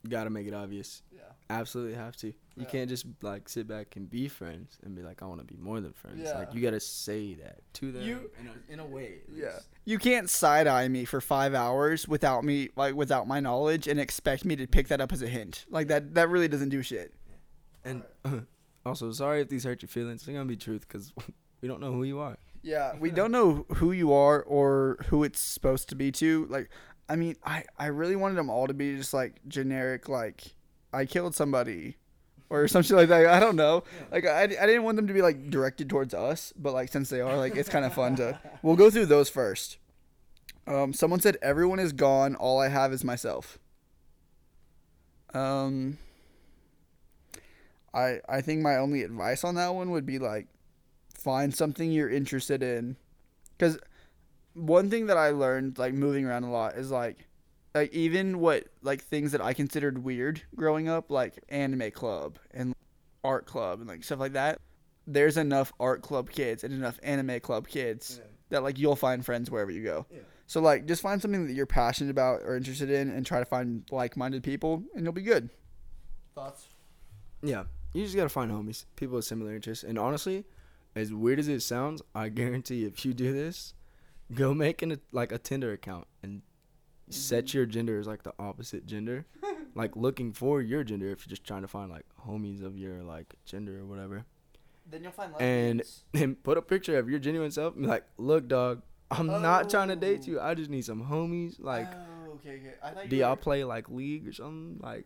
You gotta make it obvious. Yeah. Absolutely have to. You Yeah. can't just like sit back and be friends and be like, I want to be more than friends. Yeah. Like you gotta say that to them You- in, a, in a way. Yeah. You can't side eye me for five hours without me like without my knowledge and expect me to pick that up as a hint. Like that that really doesn't do shit. And <laughs> also, sorry if these hurt your feelings. It's gonna be truth because <laughs> we don't know who you are. Yeah, we don't know who you are or who it's supposed to be to. Like I mean, I I really wanted them all to be just like generic like I killed somebody or <laughs> something like that. I don't know. Like I, I didn't want them to be like directed towards us, but like since they are, like it's kind of fun to. <laughs> We'll go through those first. Um, someone said everyone is gone. All I have is myself. Um, I I think my only advice on that one would be like, find something you're interested in, because one thing that I learned like moving around a lot is like like even what like things that I considered weird growing up, like anime club and art club and like stuff like that. There's enough art club kids and enough anime club kids that like you'll find friends wherever you go. Yeah. So like just find something that you're passionate about or interested in and try to find like-minded people and you'll be good. Thoughts? Yeah, you just gotta find homies, people with similar interests. And honestly, as weird as it sounds, I guarantee if you do this, go make an like a Tinder account and set mm-hmm. your gender as like the opposite gender, <laughs> like looking for your gender if you're just trying to find like homies of your like gender or whatever. Then you'll find like And <laughs> then put a picture of your genuine self and be like, look, dog, I'm not trying to date Oh. you. I just need some homies. Like, oh, okay, okay. Do you y'all were- play like League or something? Like,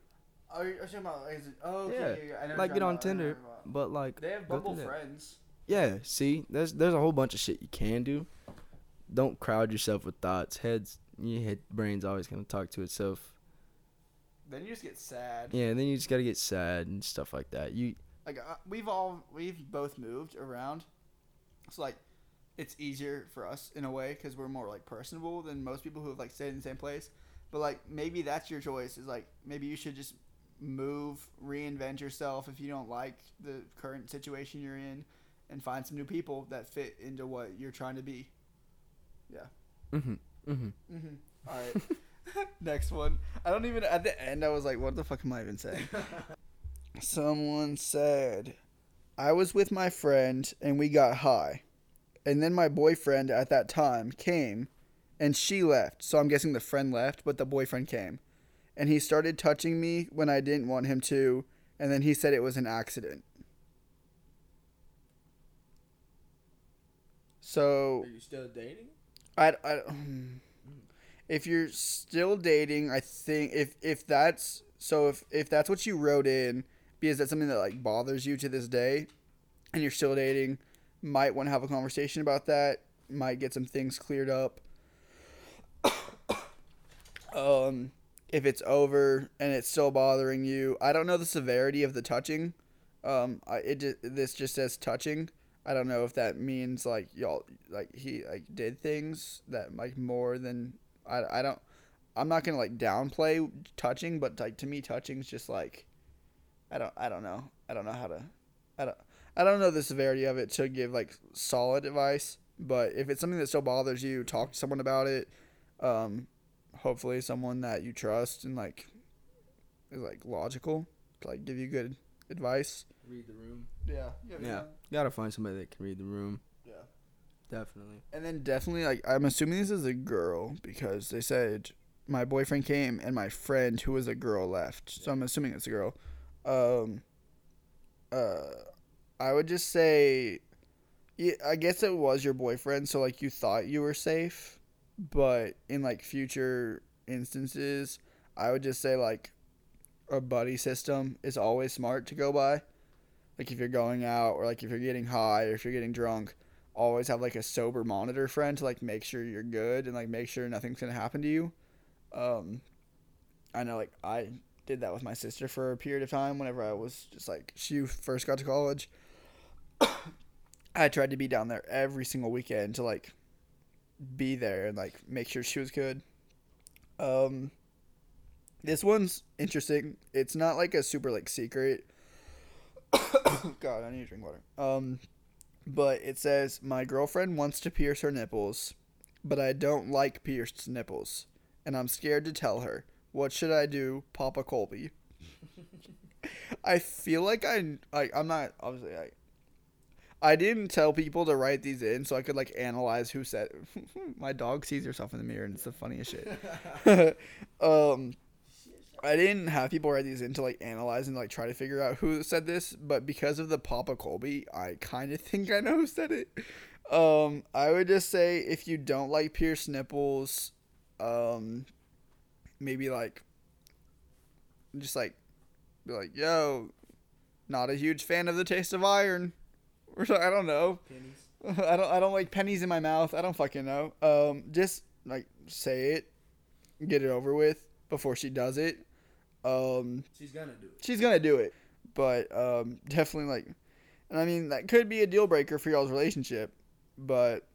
oh, Are you, talking about? Is it, oh, okay, Yeah, yeah, yeah, I like get on about, Tinder, what you're talking but like. They have Bumble that. friends. Yeah, see, there's there's a whole bunch of shit you can do. Don't crowd yourself with thoughts. Heads, your head brain's always gonna talk to itself. Then you just get sad. Yeah, and then you just gotta get sad and stuff like that. You Like uh, we've all we've both moved around, so like it's easier for us in a way because we're more like personable than most people who have like stayed in the same place. But like maybe that's your choice. Is like maybe you should just move, reinvent yourself if you don't like the current situation you're in, and find some new people that fit into what you're trying to be. Mm-hmm. Mm-hmm. Mm-hmm. All right. <laughs> Next one. I don't even. At the end, I was like, "What the fuck am I even saying?" <laughs> Someone said, "I was with my friend and we got high, and then my boyfriend at that time came, and she left. So I'm guessing the friend left, but the boyfriend came, and he started touching me when I didn't want him to, and then he said it was an accident." So Are you still dating? I, I if you're still dating, I think if if that's so if if that's what you wrote in because that's something that like bothers you to this day, and you're still dating, might want to have a conversation about that. Might get some things cleared up. <coughs> um, if it's over and it's still bothering you, I don't know the severity of the touching. Um, I it this just says touching. I don't know if that means like y'all like he like did things that like more than I, I don't I'm not gonna like downplay touching, but like to me touching's just like I don't I don't know I don't know how to I don't I don't know the severity of it to give like solid advice. But if it's something that still bothers you, talk to someone about it. Um, hopefully someone that you trust and like is like logical to like give you good advice. Read the room. Yeah. Yeah. You gotta find somebody that can read the room. Yeah. Definitely. And then definitely like I'm assuming this is a girl because they said my boyfriend came and my friend who was a girl left. So I'm assuming it's a girl. Um uh I would just say yeah, I guess it was your boyfriend so like you thought you were safe, but in like future instances, I would just say like a buddy system is always smart to go by. Like if you're going out or like if you're getting high or if you're getting drunk, always have like a sober monitor friend to like make sure you're good and like make sure nothing's gonna happen to you. Um, I know like I did that with my sister for a period of time whenever I was just like she first got to college. <coughs> I tried to be down there every single weekend to like be there and like make sure she was good. Um, this one's interesting. It's not like a super like secret. <coughs> God, I need to drink water. Um, but it says my girlfriend wants to pierce her nipples, but I don't like pierced nipples, and I'm scared to tell her. What should I do, Papa Colby? I feel like I like I'm not obviously I I didn't tell people to write these in so I could like analyze who said <laughs> my dog sees herself in the mirror and it's the funniest shit. <laughs> um I didn't have people write these in to like analyze and like try to figure out who said this, but because of the Papa Colby, I kind of <laughs> think I know who said it. Um, I would just say if you don't like pierced nipples, um, maybe like, just like, be like, yo, not a huge fan of the taste of iron, or I don't know. Pennies. <laughs> I don't I don't like pennies in my mouth. I don't fucking know. Um, just like say it, get it over with before she does it. Um, She's gonna do it. she's gonna do it, but um, definitely like, and I mean that could be a deal breaker for y'all's relationship, but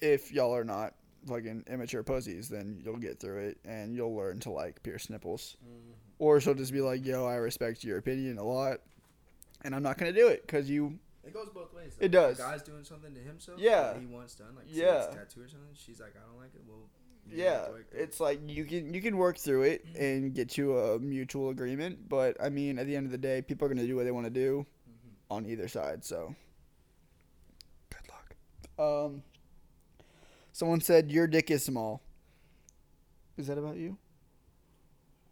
if y'all are not fucking immature pussies, then you'll get through it and you'll learn to like pierce nipples, or she'll just be like, "Yo, I respect your opinion a lot, and I'm not gonna do it because you." It goes both ways. It does. The guy's doing something to himself. Yeah. that he wants done, like Yeah. tattoo or something. She's like, I don't like it. Well, Yeah, have to work through it. it's like you can you can work through it and get to a mutual agreement, but I mean, at the end of the day, people are gonna do what they want to do on either side. So, good luck. Um, someone said your dick is small. Is that about you?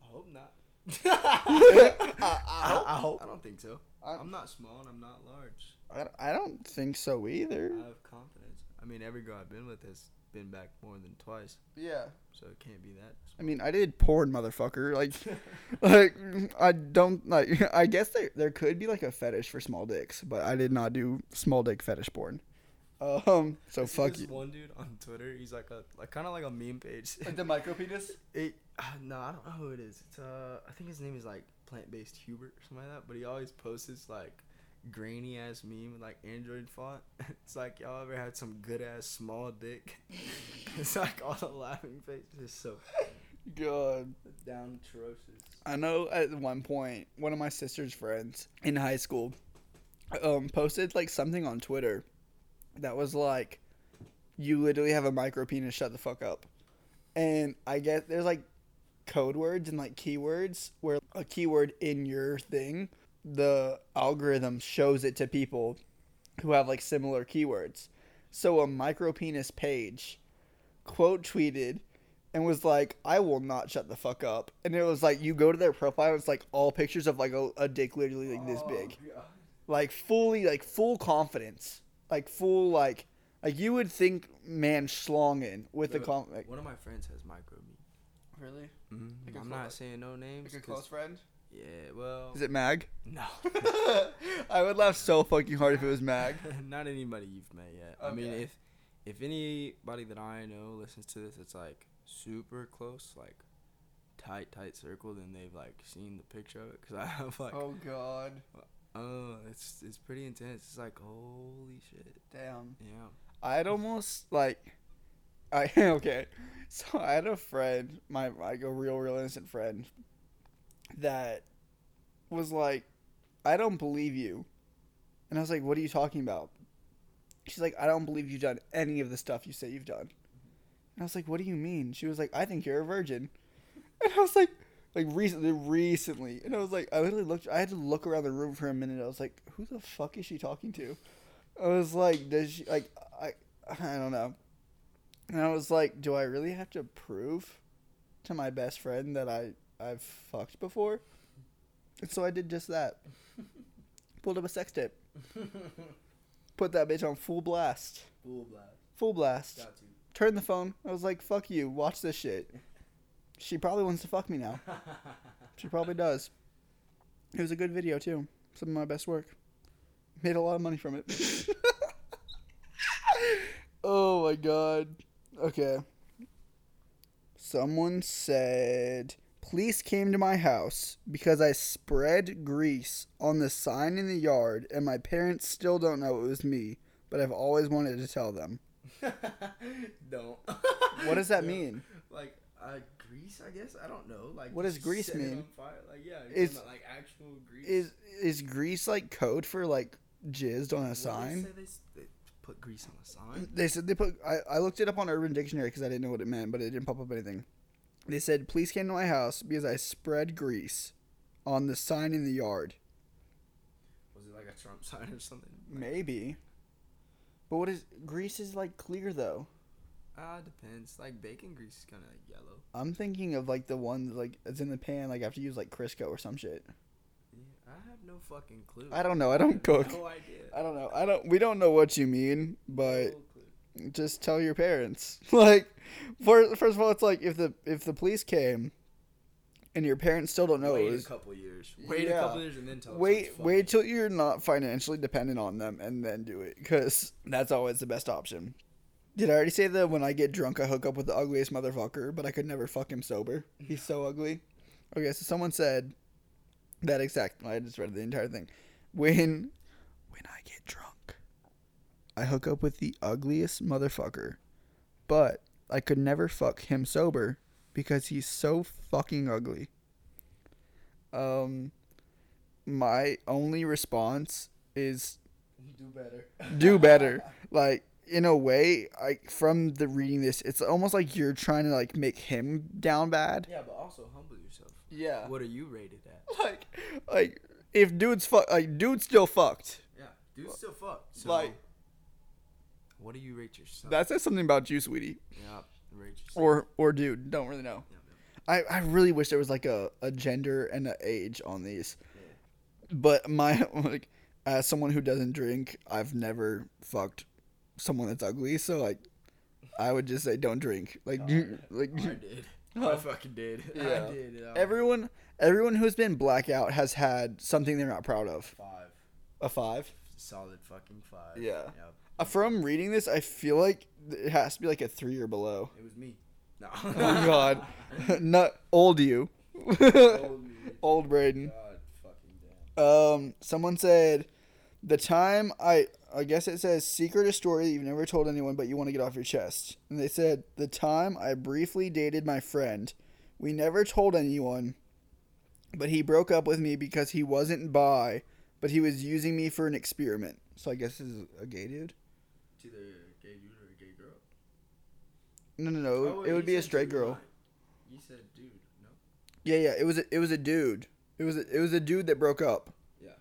I hope not. <laughs> <laughs> I, I, I hope. I don't think so. I'm not small and I'm not large. I, I don't think so either. I have confidence. I mean, every girl I've been with has been back more than twice, Yeah. so it can't be that. I mean, I did porn, motherfucker. Like, <laughs> like I don't like. I guess there there could be like a fetish for small dicks, but I did not do small dick fetish porn. Um. So I see fuck this you. One dude on Twitter, he's like a like kind of like a meme page. Like the micro penis. <laughs> It, uh, no, I don't know who it is. It's uh, I think his name is like plant based Hubert or something like that. But he always posts this like grainy ass meme with like Android font. <laughs> It's like y'all ever had some good ass small dick? <laughs> it's like all the laughing faces. It's so God. down atrocious. I know at one point one of my sister's friends in high school um posted like something on Twitter that was like you literally have a micro penis. Shut the fuck up. And I guess there's like code words and like keywords where a keyword in your thing, the algorithm shows it to people who have like similar keywords. So a micro penis page quote tweeted and was like, I will not shut the fuck up. And it was like, you go to their profile, it's like all pictures of like a, a dick literally like this big. Like fully, like full confidence. Like full, like, like you would think man schlongen with the Yeah, com. Like, One of my friends has micro me. really? Mm-hmm. Like a I'm clo- not saying no names. A close friend? Yeah, well, Is it Mag? no, <laughs> I would laugh so fucking hard if it was Mag. <laughs> not anybody you've met yet. I mean, if if anybody that I know listens to this, it's like super close, like tight, tight circle. Then they've like seen the picture of it because <laughs> I have like, oh, God. Oh, it's it's pretty intense. It's like holy shit. Damn. Yeah. I'd almost like I okay. So I had a friend, my like a real real innocent friend that was like, I don't believe you. And I was like, What are you talking about? She's like, I don't believe you've done any of the stuff you say you've done. And I was like, What do you mean? She was like, I think you're a virgin. <laughs> And I was like like recently recently. And I was like I literally looked I had to look around the room for a minute. I was like, Who the fuck is she talking to? I was like, does she like I I don't know. And I was like, do I really have to prove to my best friend that I I've fucked before? And so I did just that. <laughs> Pulled up a sex tape. Put that bitch on full blast. Full blast. Full blast. to. Turned the phone. I was like, fuck you. Watch this shit. She probably wants to fuck me now. <laughs> She probably does. It was a good video too. Some of my best work. Made a lot of money from it. <laughs> oh my god. Okay. Someone said police came to my house because I spread grease on the sign in the yard and my parents still don't know it was me, but I've always wanted to tell them. <laughs> Don't. What does that <laughs> Don't. mean? Like uh, grease, I guess. I don't know. Like What does grease mean? Like yeah, Is- about, like actual grease. Is is grease like code for like jizzed on a What they sign? they, s- they put grease on the sign. They said they put. I, I looked it up on Urban Dictionary because I didn't know what it meant, but it didn't pop up anything. They said police came to my house because I spread grease on the sign in the yard. Was it like a Trump sign or something? Maybe. But what is grease is like clear though. Ah, depends. Like bacon grease is kind of like yellow. I'm thinking of like the one that, like it's in the pan. Like I have to use like Crisco or some shit. Yeah, I have no fucking clue. I don't know. I don't cook. No idea. I don't know. I don't. We don't know what you mean, but. Just tell your parents. <laughs> like, <laughs> for, first of all, it's like if the if the police came, and your parents still don't know. Wait it a was- couple years. Wait Yeah. a couple years and then tell. wait, it's wait till you're not financially dependent on them, and then do it, because that's always the best option. Did I already say that when I get drunk, I hook up with the ugliest motherfucker, but I could never fuck him sober? He's so ugly. Okay, so someone said that exact. I just read the entire thing. When when I get drunk, I hook up with the ugliest motherfucker, but I could never fuck him sober because he's so fucking ugly. Um, my only response is Do better. do better. <laughs> like in a way, I from the reading this, it's almost like you're trying to like make him down bad. Yeah, but also humble yourself. Yeah. What are you rated at? <laughs> Like, like if dude's fuck, like dude's still fucked. Yeah, dude's still fucked. So, Like- what do you rate yourself? That says something about you, sweetie, yeah, rate yourself. or or dude. Don't really know. Yeah, yeah. I, I really wish there was like a, a gender and an age on these. But my <laughs> like as someone who doesn't drink, I've never fucked someone that's ugly, so like I would just say don't drink. Like you like I did. Oh. I fucking did. Yeah. I did. everyone everyone who's been blackout has had something they're not proud of. five. A 5. Solid fucking five. Yeah. Yep. From reading this, I feel like it has to be like a 3 or below. It was me. No. <laughs> Oh god. <laughs> not old you. Old me. <laughs> old Braden. God fucking damn. Um, someone said the time I I guess it says secret a story that you've never told anyone but you want to get off your chest. And they said the time I briefly dated my friend, we never told anyone, but he broke up with me because he wasn't bi, but he was using me for an experiment. So I guess this is a gay dude. It's either a gay dude or a gay girl. No, no, no. Oh, it would be a straight girl. You said dude, no? Yeah, yeah. It was a, it was a dude. It was a, it was a dude that broke up. Yeah.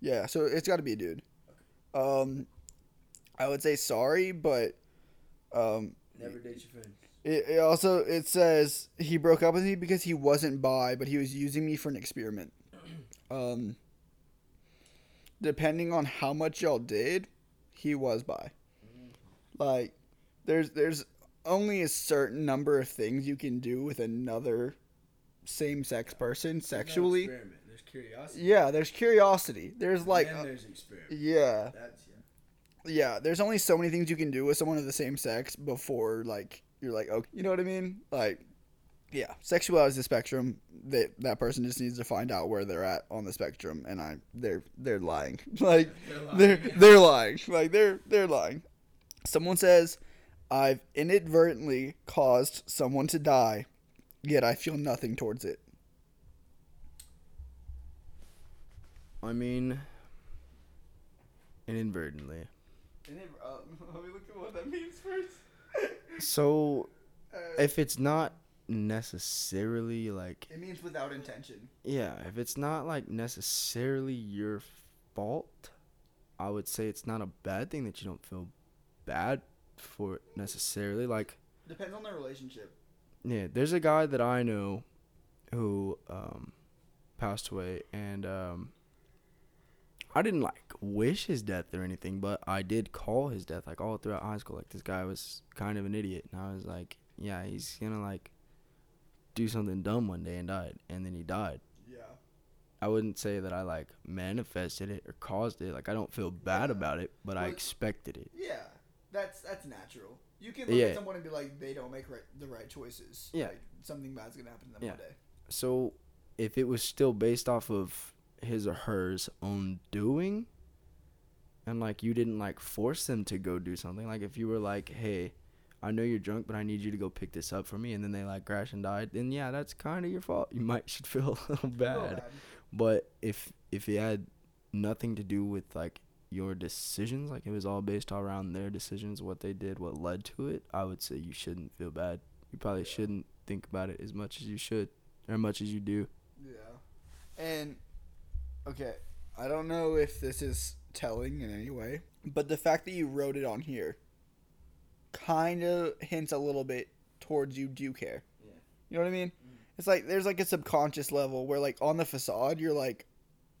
Yeah. So it's got to be a dude. Okay. Um, I would say sorry, but um, Never date your friends. it, it also it says he broke up with me because he wasn't bi, but he was using me for an experiment. <clears throat> Um, depending on how much y'all did, he was bi. Like, there's there's only a certain number of things you can do with another same sex person sexually. experiment. There's curiosity. Yeah, there's curiosity. There's like, and uh, there's experiment. yeah, That's yeah. yeah. There's only so many things you can do with someone of the same sex before like you're like, okay, you know what I mean? Like, yeah, sexuality is the spectrum. That that person just needs to find out where they're at on the spectrum, and I they're they're lying. <laughs> like they're they're lying. Like they're they're lying. Someone says, "I've inadvertently caused someone to die, yet I feel nothing towards it." I mean, inadvertently. Uh, <laughs> let me look at what that means first. <laughs> So, uh, if it's not necessarily like it means without intention. yeah, if it's not like necessarily your fault, I would say it's not a bad thing that you don't feel bad for it necessarily. Like, Depends on the relationship. yeah, there's a guy that I know who um passed away and um I didn't like wish his death or anything, but I did call his death like all throughout high school. Like this guy was kind of an idiot, and I was like, yeah, he's gonna like do something dumb one day and died, and then he died. Yeah. I wouldn't say that I like manifested it or caused it. Like I don't feel bad Yeah. about it, but I expected it. Yeah, that's that's natural. You can look Yeah. at someone and be like, they don't make right, the right choices. Yeah. Like, something bad's gonna happen to them Yeah. one day. So if it was still based off of his or hers own doing, and like you didn't like force them to go do something, like if you were like, hey, I know you're drunk, but I need you to go pick this up for me, and then they like crash and died, then yeah, that's kind of your fault. You might should <laughs> feel a little bad. Bad. But if if it had nothing to do with like your decisions, like it was all based around their decisions, what they did, what led to it, I would say you shouldn't feel bad. You probably shouldn't think about it as much as you should, or as much as you do. Yeah. And okay, I don't know if this is telling in any way, but the fact that you wrote it on here kind of hints a little bit towards you do care. Yeah. You know what I mean? Mm. It's like there's like a subconscious level where like on the facade you're like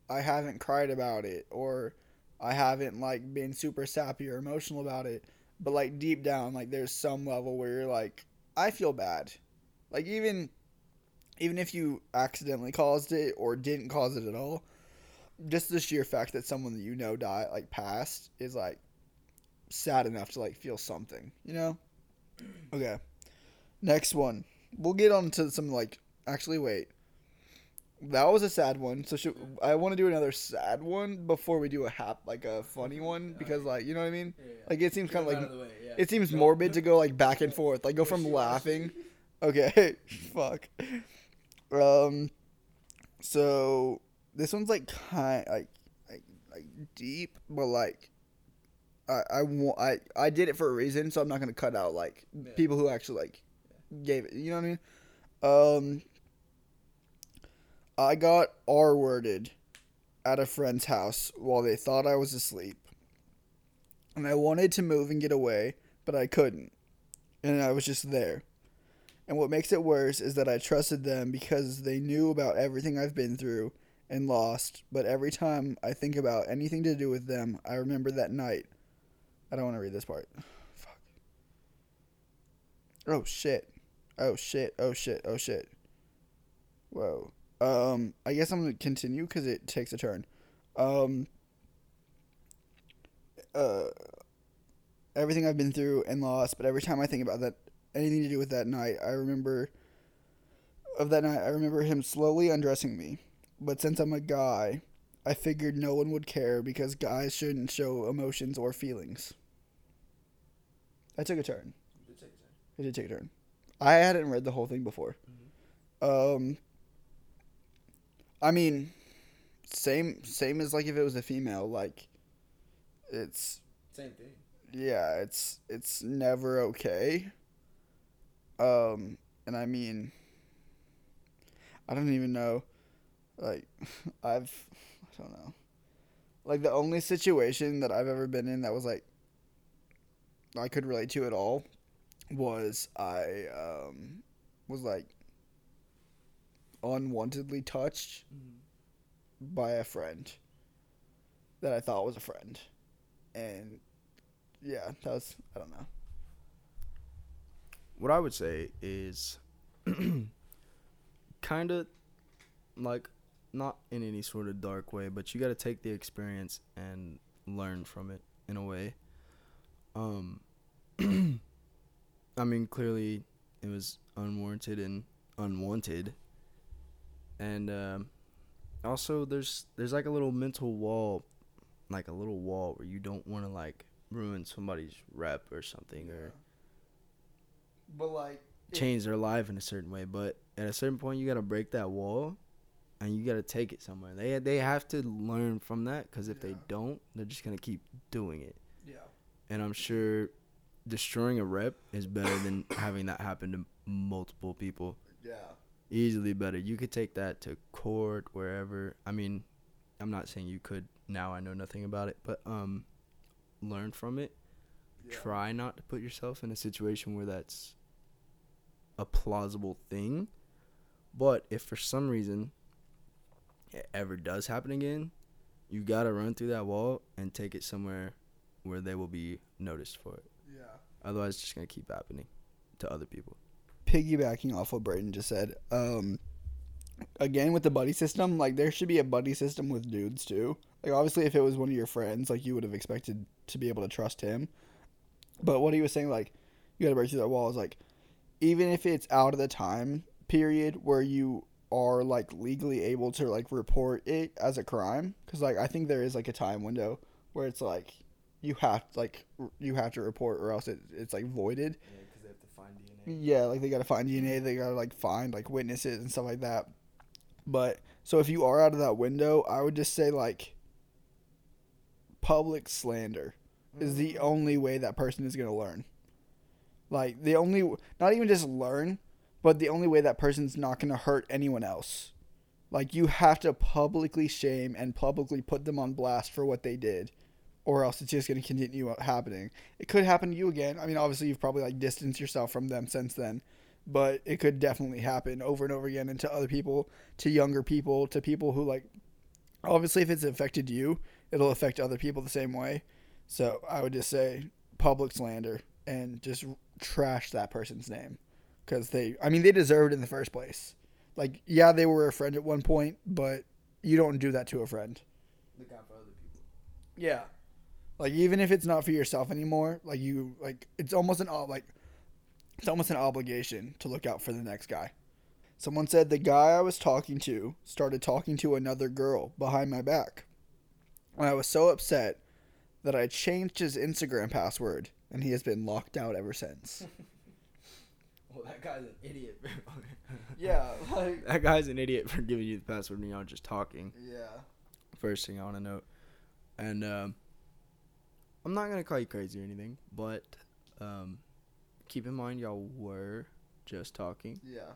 I haven't cried about it or I haven't like been super sappy or emotional about it, but like deep down like there's some level where you're like I feel bad. Like even even if you accidentally caused it or didn't cause it at all, just the sheer fact that someone that you know died like passed is like sad enough to like feel something, you know? <clears throat> Okay. Next one. We'll get on to some like actually wait. That was a sad one. So should, I want to do another sad one before we do a hap like a funny one because like you know what I mean? Like it seems kind of like it seems morbid to go like back and <laughs> forth, like go from laughing. <laughs> Okay, <laughs> fuck. Um, so this one's like kind like like like deep, but like I I want I I did it for a reason, so I'm not gonna cut out like Yeah. people who actually like gave it. You know what I mean? Um, I got R worded at a friend's house while they thought I was asleep, and I wanted to move and get away, but I couldn't, and I was just there. And what makes it worse is that I trusted them because they knew about everything I've been through and lost. But every time I think about anything to do with them, I remember that night. I don't want to read this part. Fuck. Oh shit. Oh shit. Oh shit. Oh shit. Whoa. Um, I guess I'm gonna continue because it takes a turn. Um. Uh. Everything I've been through and lost, but every time I think about that anything to do with that night. I remember of that night. I remember him slowly undressing me. But since I'm a guy, I figured no one would care because guys shouldn't show emotions or feelings. I took a turn. It did take a turn. I hadn't read the whole thing before. Um. I mean, same same as like if it was a female. Like, it's Same thing. yeah, it's it's never okay. Um, and I mean, I don't even know. Like, <laughs> I've, I don't know. Like the only situation that I've ever been in that was like, I could relate to at all, was I um, was like unwantedly touched by a friend that I thought was a friend, and yeah, that was I don't know. what I would say is <clears throat> kind of like not in any sort of dark way, but you got to take the experience and learn from it in a way. Um <clears throat> I mean, clearly it was unwarranted and unwanted. And um also there's there's like a little mental wall like a little wall where you don't want to like ruin somebody's rep or something or But like, change their life in a certain way. But at a certain point, you gotta break that wall, and you gotta take it somewhere. They they have to learn from that because if they don't, they're just gonna keep doing it. yeah, And I'm sure destroying a rep is better than having that happen to multiple people. yeah, Easily better. You could take that to court wherever. I mean, I'm not saying you could. Now I know nothing about it, but um, learn from it. yeah. try not to put yourself in a situation where that's a plausible thing. But if for some reason it ever does happen again, you gotta run through that wall and take it somewhere where they will be noticed for it. yeah. Otherwise, it's just gonna keep happening to other people. Piggybacking off what Braden just said, um, again with the buddy system, like there should be a buddy system with dudes too. Like obviously, if it was one of your friends, like you would have expected to be able to trust him. But what he was saying, like you got to break through that wall, is like even if it's out of the time period where you are like legally able to like report it as a crime, because like I think there is like a time window where it's like you have like you have to report or else it, it's like voided. Yeah, because they have to find DNA. Yeah, like they gotta find DNA, they gotta like find like witnesses and stuff like that. But so if you are out of that window, I would just say like public slander is the mm. only way that person is gonna learn. Like the only, not even just learn, but the only way that person's not gonna hurt anyone else. Like you have to publicly shame and publicly put them on blast for what they did, or else it's just gonna continue happening. It could happen to you again. I mean, obviously you've probably like distanced yourself from them since then, but it could definitely happen over and over again and to other people, to younger people, to people who like. Obviously, if it's affected you, it'll affect other people the same way. So I would just say public slander and just trash that person's name because they, I mean, they deserved it in the first place. Like, yeah, they were a friend at one point, but you don't do that to a friend. Look out for other people. Yeah. Like even if it's not for yourself anymore, like you like it's almost an like it's almost an obligation to look out for the next guy. Someone said the guy I was talking to started talking to another girl behind my back. And I was so upset that I changed his Instagram password and he has been locked out ever since. <laughs> Well, that guy's an idiot. <laughs> yeah, like that guy's an idiot for giving you the password when y'all just talking. yeah. First thing I want to note, and um, I'm not gonna call you crazy or anything, but um, keep in mind y'all were just talking. Yeah.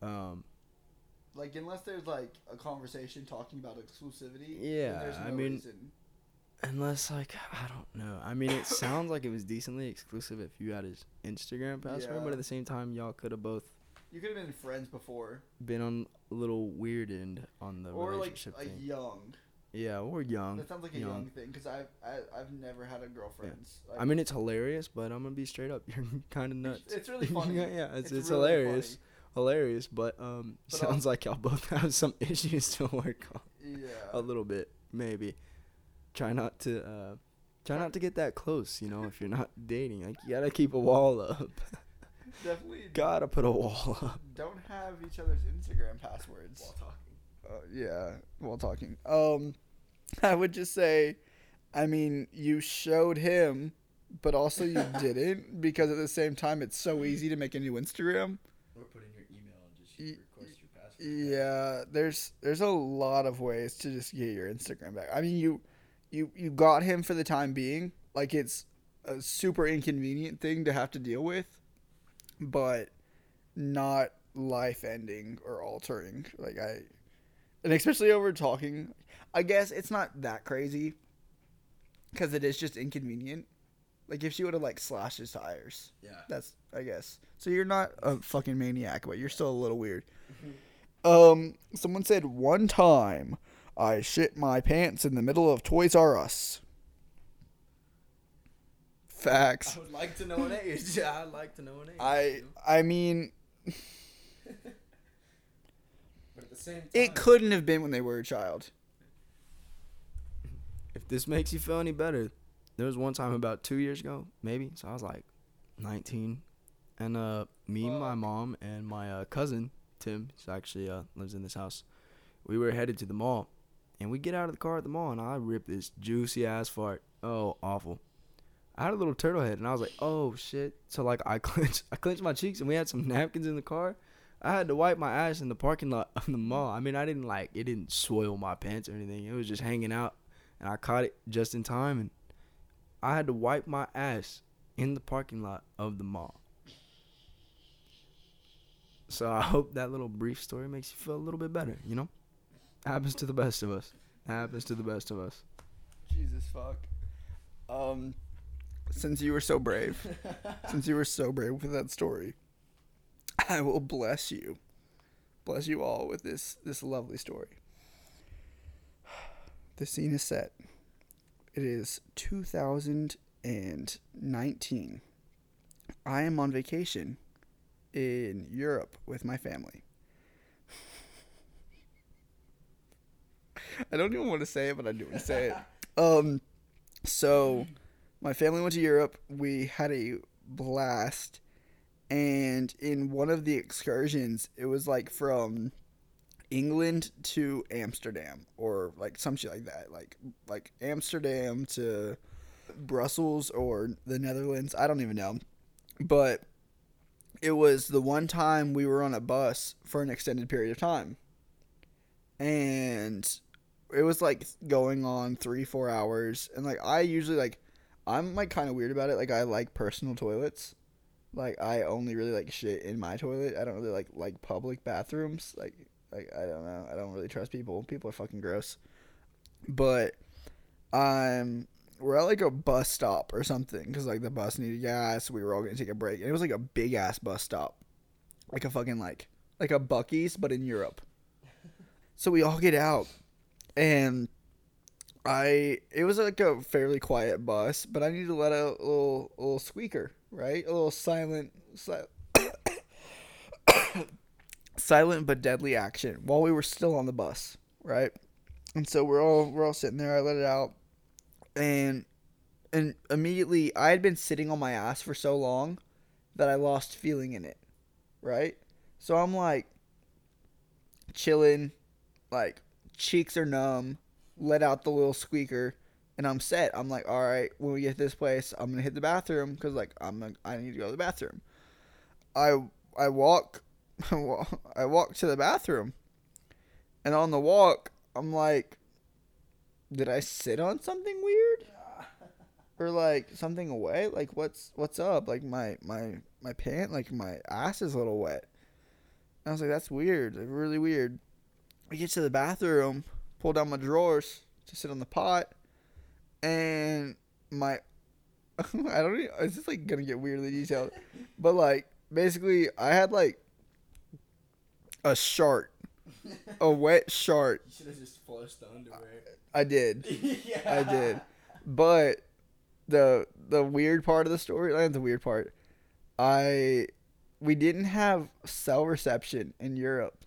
Um, Like unless there's like a conversation talking about exclusivity, Yeah, I mean- reason. unless like I don't know. I mean, it sounds like it was decently exclusive if you had his Instagram password, but at the same time, y'all could have both you could have been friends before. been on a little weird end on the or like relationship like thing. young. Yeah, we're young. That sounds like a young. young, thing because I've I, I've never had a girlfriend. Like, I mean, it's hilarious, but I'm gonna be straight up. <laughs> You're kind of nuts. it's really funny. <laughs> yeah, yeah, it's, it's, really hilarious, hilarious. But um, But, sounds like y'all both <laughs> have some issues to work on. Yeah. A little bit, maybe. Try not to uh, try not to get that close. You know, if you're not dating, like you gotta keep a wall up. Definitely gotta put a wall up. don't have each other's Instagram passwords. talking. Uh, yeah, while talking. Um, <laughs> I would just say, I mean, you showed him, but also you <laughs> didn't because at the same time, it's so easy to make a new Instagram. Or put in your email and just request your password. Yeah, there's there's a lot of ways to just get your Instagram back. I mean, you you you got him for the time being. Like it's a super inconvenient thing to have to deal with, but not life ending or altering. Like I, and especially over talking, I guess it's not that crazy because it is just inconvenient. Like if she would have like slashed his tires, Yeah. that's I guess. So you're not a fucking maniac, but you're still a little weird. Um, someone said one time I shit my pants in the middle of Toys R Us. Facts. I would like to know an age. <laughs> Yeah, I'd like to know an age. I I mean, <laughs> But at the same time, it couldn't have been when they were a child. If this makes you feel any better, there was one time about two years ago, maybe. So I was like 19, and uh, me, my mom, and my uh, cousin Tim, who actually uh, lives in this house, we were headed to the mall, and we get out of the car at the mall, and I rip this juicy ass fart. Oh, awful. I had a little turtle head, and I was like, "Oh shit!" So like, I <laughs> clenched, I clenched my cheeks, and we had some napkins in the car. I had to wipe my ass in the parking lot of the mall. I mean, I didn't like it didn't soil my pants or anything. It was just hanging out, and I caught it just in time, and I had to wipe my ass in the parking lot of the mall. So I hope that little brief story makes you feel a little bit better. You know, happens to the best of us. Happens to the best of us. Jesus fuck. Um, since you were so brave, <laughs> since you were so brave with that story, I will bless you, bless you all with this this lovely story. The scene is set. It is 2019. I am on vacation in Europe with my family. <laughs> I don't even want to say it, but I do want to say it. <laughs> Um, so my family went to Europe. We had a blast, and in one of the excursions, it was like from England to Amsterdam, or like some shit like that, like like Amsterdam to Brussels or the Netherlands. I don't even know, but it was the one time we were on a bus for an extended period of time, and it was like going on three four hours. And like i usually like i'm like kind of weird about it. Like i like personal toilets. Like i only really like shit in my toilet. I don't really like like public bathrooms. Like like i don't know i don't really trust people people are fucking gross but um we're at like a bus stop or something because like the bus needed gas we were all gonna take a break and it was like a big ass bus stop like a fucking like like a Buc-ee's but in europe so we all get out and I it was like a fairly quiet bus, but I needed to let out a little a little squeaker, right? A little silent si- silent but deadly action while we were still on the bus, right? And so we're all we're all sitting there. I let it out, and and immediately I had been sitting on my ass for so long that I lost feeling in it, right? So I'm like chilling, like cheeks are numb, let out the little squeaker, and I'm set. I'm like, all right, when we get to this place, I'm gonna hit the bathroom because like I'm gonna, I need to go to the bathroom. I I walk, <laughs> I walk to the bathroom, and on the walk, I'm like, did I sit on something weird? <laughs> Or like something away? Like what's what's up? Like my my my pant, like my ass is a little wet. And I was like, that's weird, like, really weird. I get to the bathroom, pull down my drawers to sit on the pot, and my <laughs> I don't even, it's just like gonna get weirdly detailed, but like basically I had like a shart, a wet shart. You should have just flushed the underwear. I did, <laughs> yeah. I did, but the the weird part of the story, not the weird part, I we didn't have cell reception in Europe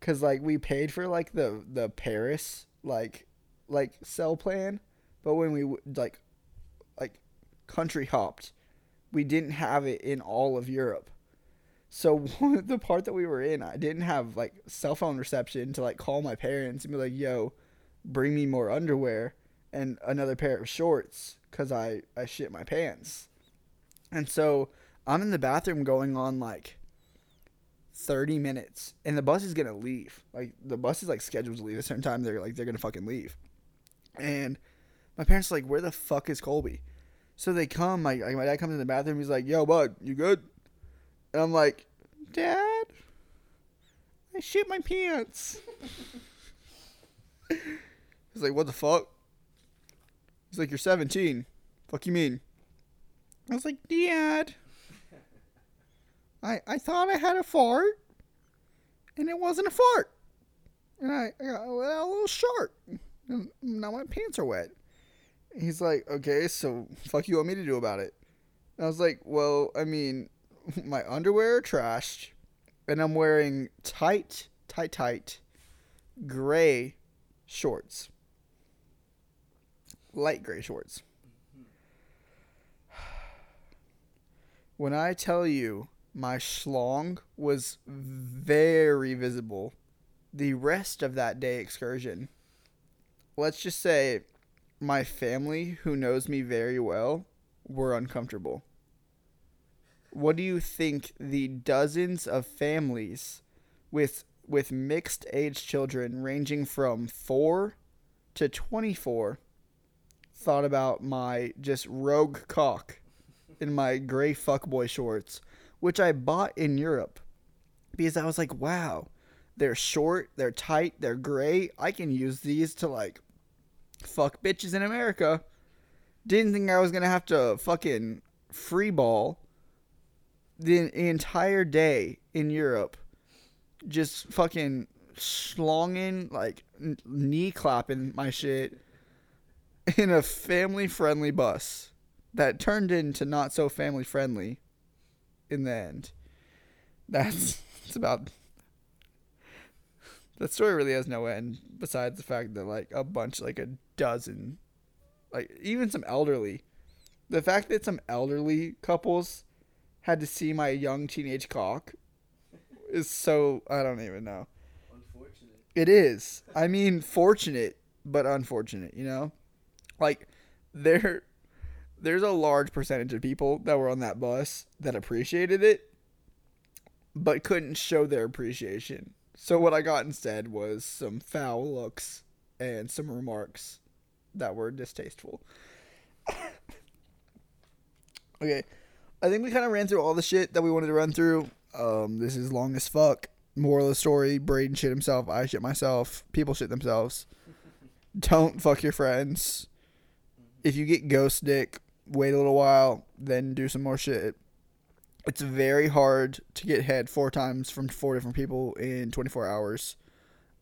because like we paid for like the the Paris like like cell plan, but when we like like country hopped, we didn't have it in all of Europe. So <laughs> the part that we were in, I didn't have like cell phone reception to like call my parents and be like, "Yo, bring me more underwear and another pair of shorts because I I shit my pants." And so I'm in the bathroom going on like 30 minutes and the bus is gonna leave. Like the bus is like scheduled to leave at a certain time. They're like they're gonna fucking leave. And my parents are like where the fuck is Colby? So they come my, like my dad comes in the bathroom. He's like yo bud you good and i'm like Dad, I shit my pants. <laughs> He's like, what the fuck? He's like, you're 17. Fuck you mean? I was like, Dad, I I thought I had a fart, and it wasn't a fart, and I, I got a little short, and now my pants are wet. He's like, okay, so fuck you want me to do about it? And I was like, well, I mean, <laughs> my underwear are trashed, and I'm wearing tight, tight, tight, gray shorts, light gray shorts. <sighs> When I tell you my schlong was very visible the rest of that day excursion, let's just say my family, who knows me very well, were uncomfortable. What do you think the dozens of families with with mixed age children ranging from 4 to 24 thought about my just rogue cock in my gray fuckboy shorts, which I bought in Europe because I was like, wow, they're short, they're tight, they're gray. I can use these to like fuck bitches in America. Didn't think I was gonna have to fucking free ball the entire day in Europe, just fucking schlonging like n- knee clapping my shit in a family friendly bus that turned into not so family friendly in the end. That's it's about that story really has no end besides the fact that like a bunch like a dozen like even some elderly the fact that some elderly couples had to see my young teenage cock is so I don't even know. Unfortunate. It is. I mean, fortunate, but unfortunate, you know? Like, there, there's a large percentage of people that were on that bus that appreciated it, but couldn't show their appreciation. So, what I got instead was some foul looks and some remarks that were distasteful. <coughs> okay. I think we kind of ran through all the shit that we wanted to run through. Um, this is long as fuck. Moral of the story: Braden shit himself. I shit myself. People shit themselves. Don't fuck your friends. If you get ghost dick, wait a little while, then do some more shit. It's very hard to get head four times from four different people in 24 hours.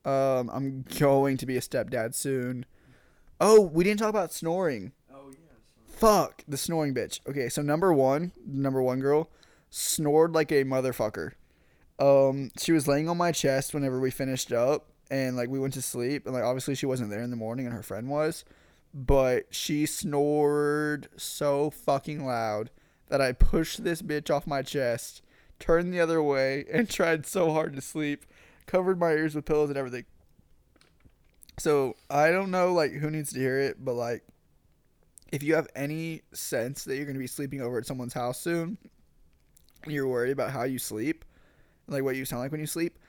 Um, I'm going to be a stepdad soon. Oh, we didn't talk about snoring. Fuck the snoring bitch. Okay, so number one, number one girl, snored like a motherfucker. Um, she was laying on my chest whenever we finished up, and like we went to sleep, and like obviously she wasn't there in the morning, and her friend was, but she snored so fucking loud that I pushed this bitch off my chest, turned the other way, <laughs> and tried so hard to sleep, covered my ears with pillows and everything. So I don't know like who needs to hear it, but like if you have any sense that you're going to be sleeping over at someone's house soon, you're worried about how you sleep, like what you sound like when you sleep,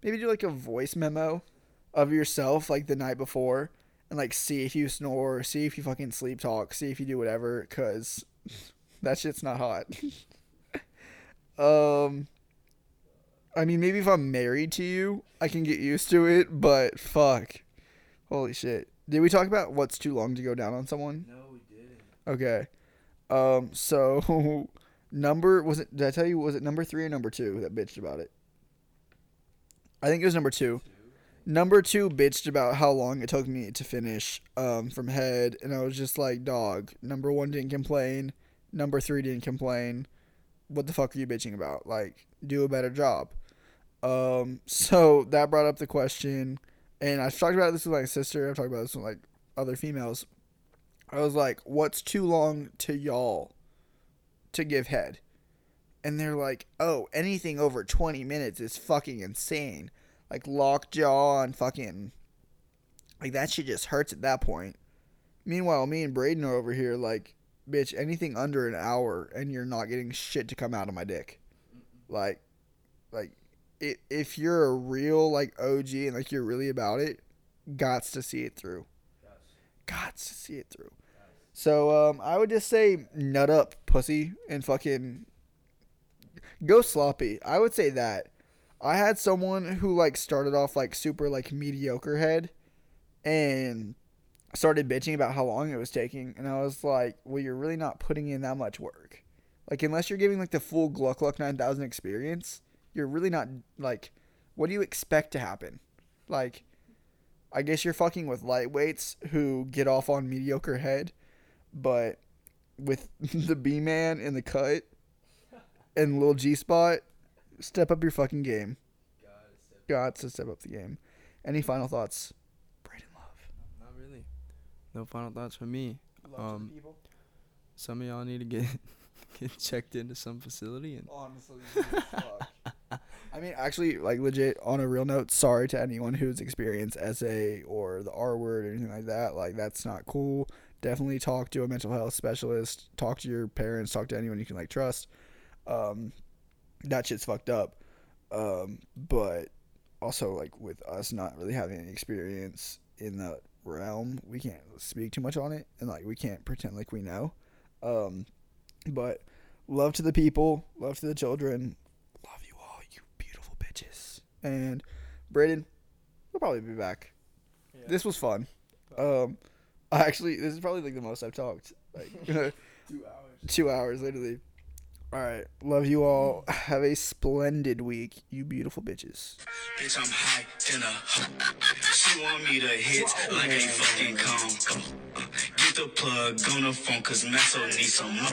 maybe do like a voice memo of yourself like the night before and like see if you snore, see if you fucking sleep talk, see if you do whatever cuz <laughs> that shit's not hot. <laughs> um I mean maybe if I'm married to you, I can get used to it, but fuck. Holy shit. Did we talk about what's too long to go down on someone? No. Okay. Um. So, <laughs> number was it? Did I tell you? Was it number three or number two that bitched about it? I think it was number two. Number two bitched about how long it took me to finish um, from head, and I was just like, "Dog." Number one didn't complain. Number three didn't complain. What the fuck are you bitching about? Like, do a better job. Um. So that brought up the question, and I've talked about this with my sister. I've talked about this with like other females. I was like, "What's too long to y'all to give head?" And they're like, "Oh, anything over 20 minutes is fucking insane. Like lockjaw and fucking like that shit just hurts at that point." Meanwhile, me and Braden are over here like, "Bitch, anything under an hour and you're not getting shit to come out of my dick." Like like if you're a real like OG and like you're really about it, gots to see it through. Gots to see it through. So um, I would just say nut up, pussy, and fucking go sloppy. I would say that. I had someone who like started off like super like mediocre head and started bitching about how long it was taking and I was like, "Well, you're really not putting in that much work." Like unless you're giving like the full Gluck Gluck 9000 experience, you're really not like what do you expect to happen? Like I guess you're fucking with lightweights who get off on mediocre head, but with <laughs> the B man in the cut and little G spot, step up your fucking game. Got to step up the game. Any final thoughts? Braden Love. Not really. No final thoughts from me. Love Um, Some of y'all need to get <laughs> get checked into some facility and Honestly, <laughs> I mean, actually, like legit. On a real note, sorry to anyone who's experienced SA or the R word or anything like that. Like that's not cool. Definitely talk to a mental health specialist. Talk to your parents. Talk to anyone you can like trust. Um, that shit's fucked up. Um, but also like with us not really having any experience in that realm, we can't speak too much on it, and like we can't pretend like we know. Um, but love to the people, love to the children, love you all, you beautiful bitches. And Braden, we'll probably be back. This was fun. Um, actually, this is probably like the most I've talked. Like <laughs> <laughs> two hours. two hours, literally. All right, love you all. Have a splendid week, you beautiful bitches. Bitch, I'm high than a. <laughs> She want me to hit like a fucking Congo. Uh, Get the plug on the phone, cause Masso needs some more.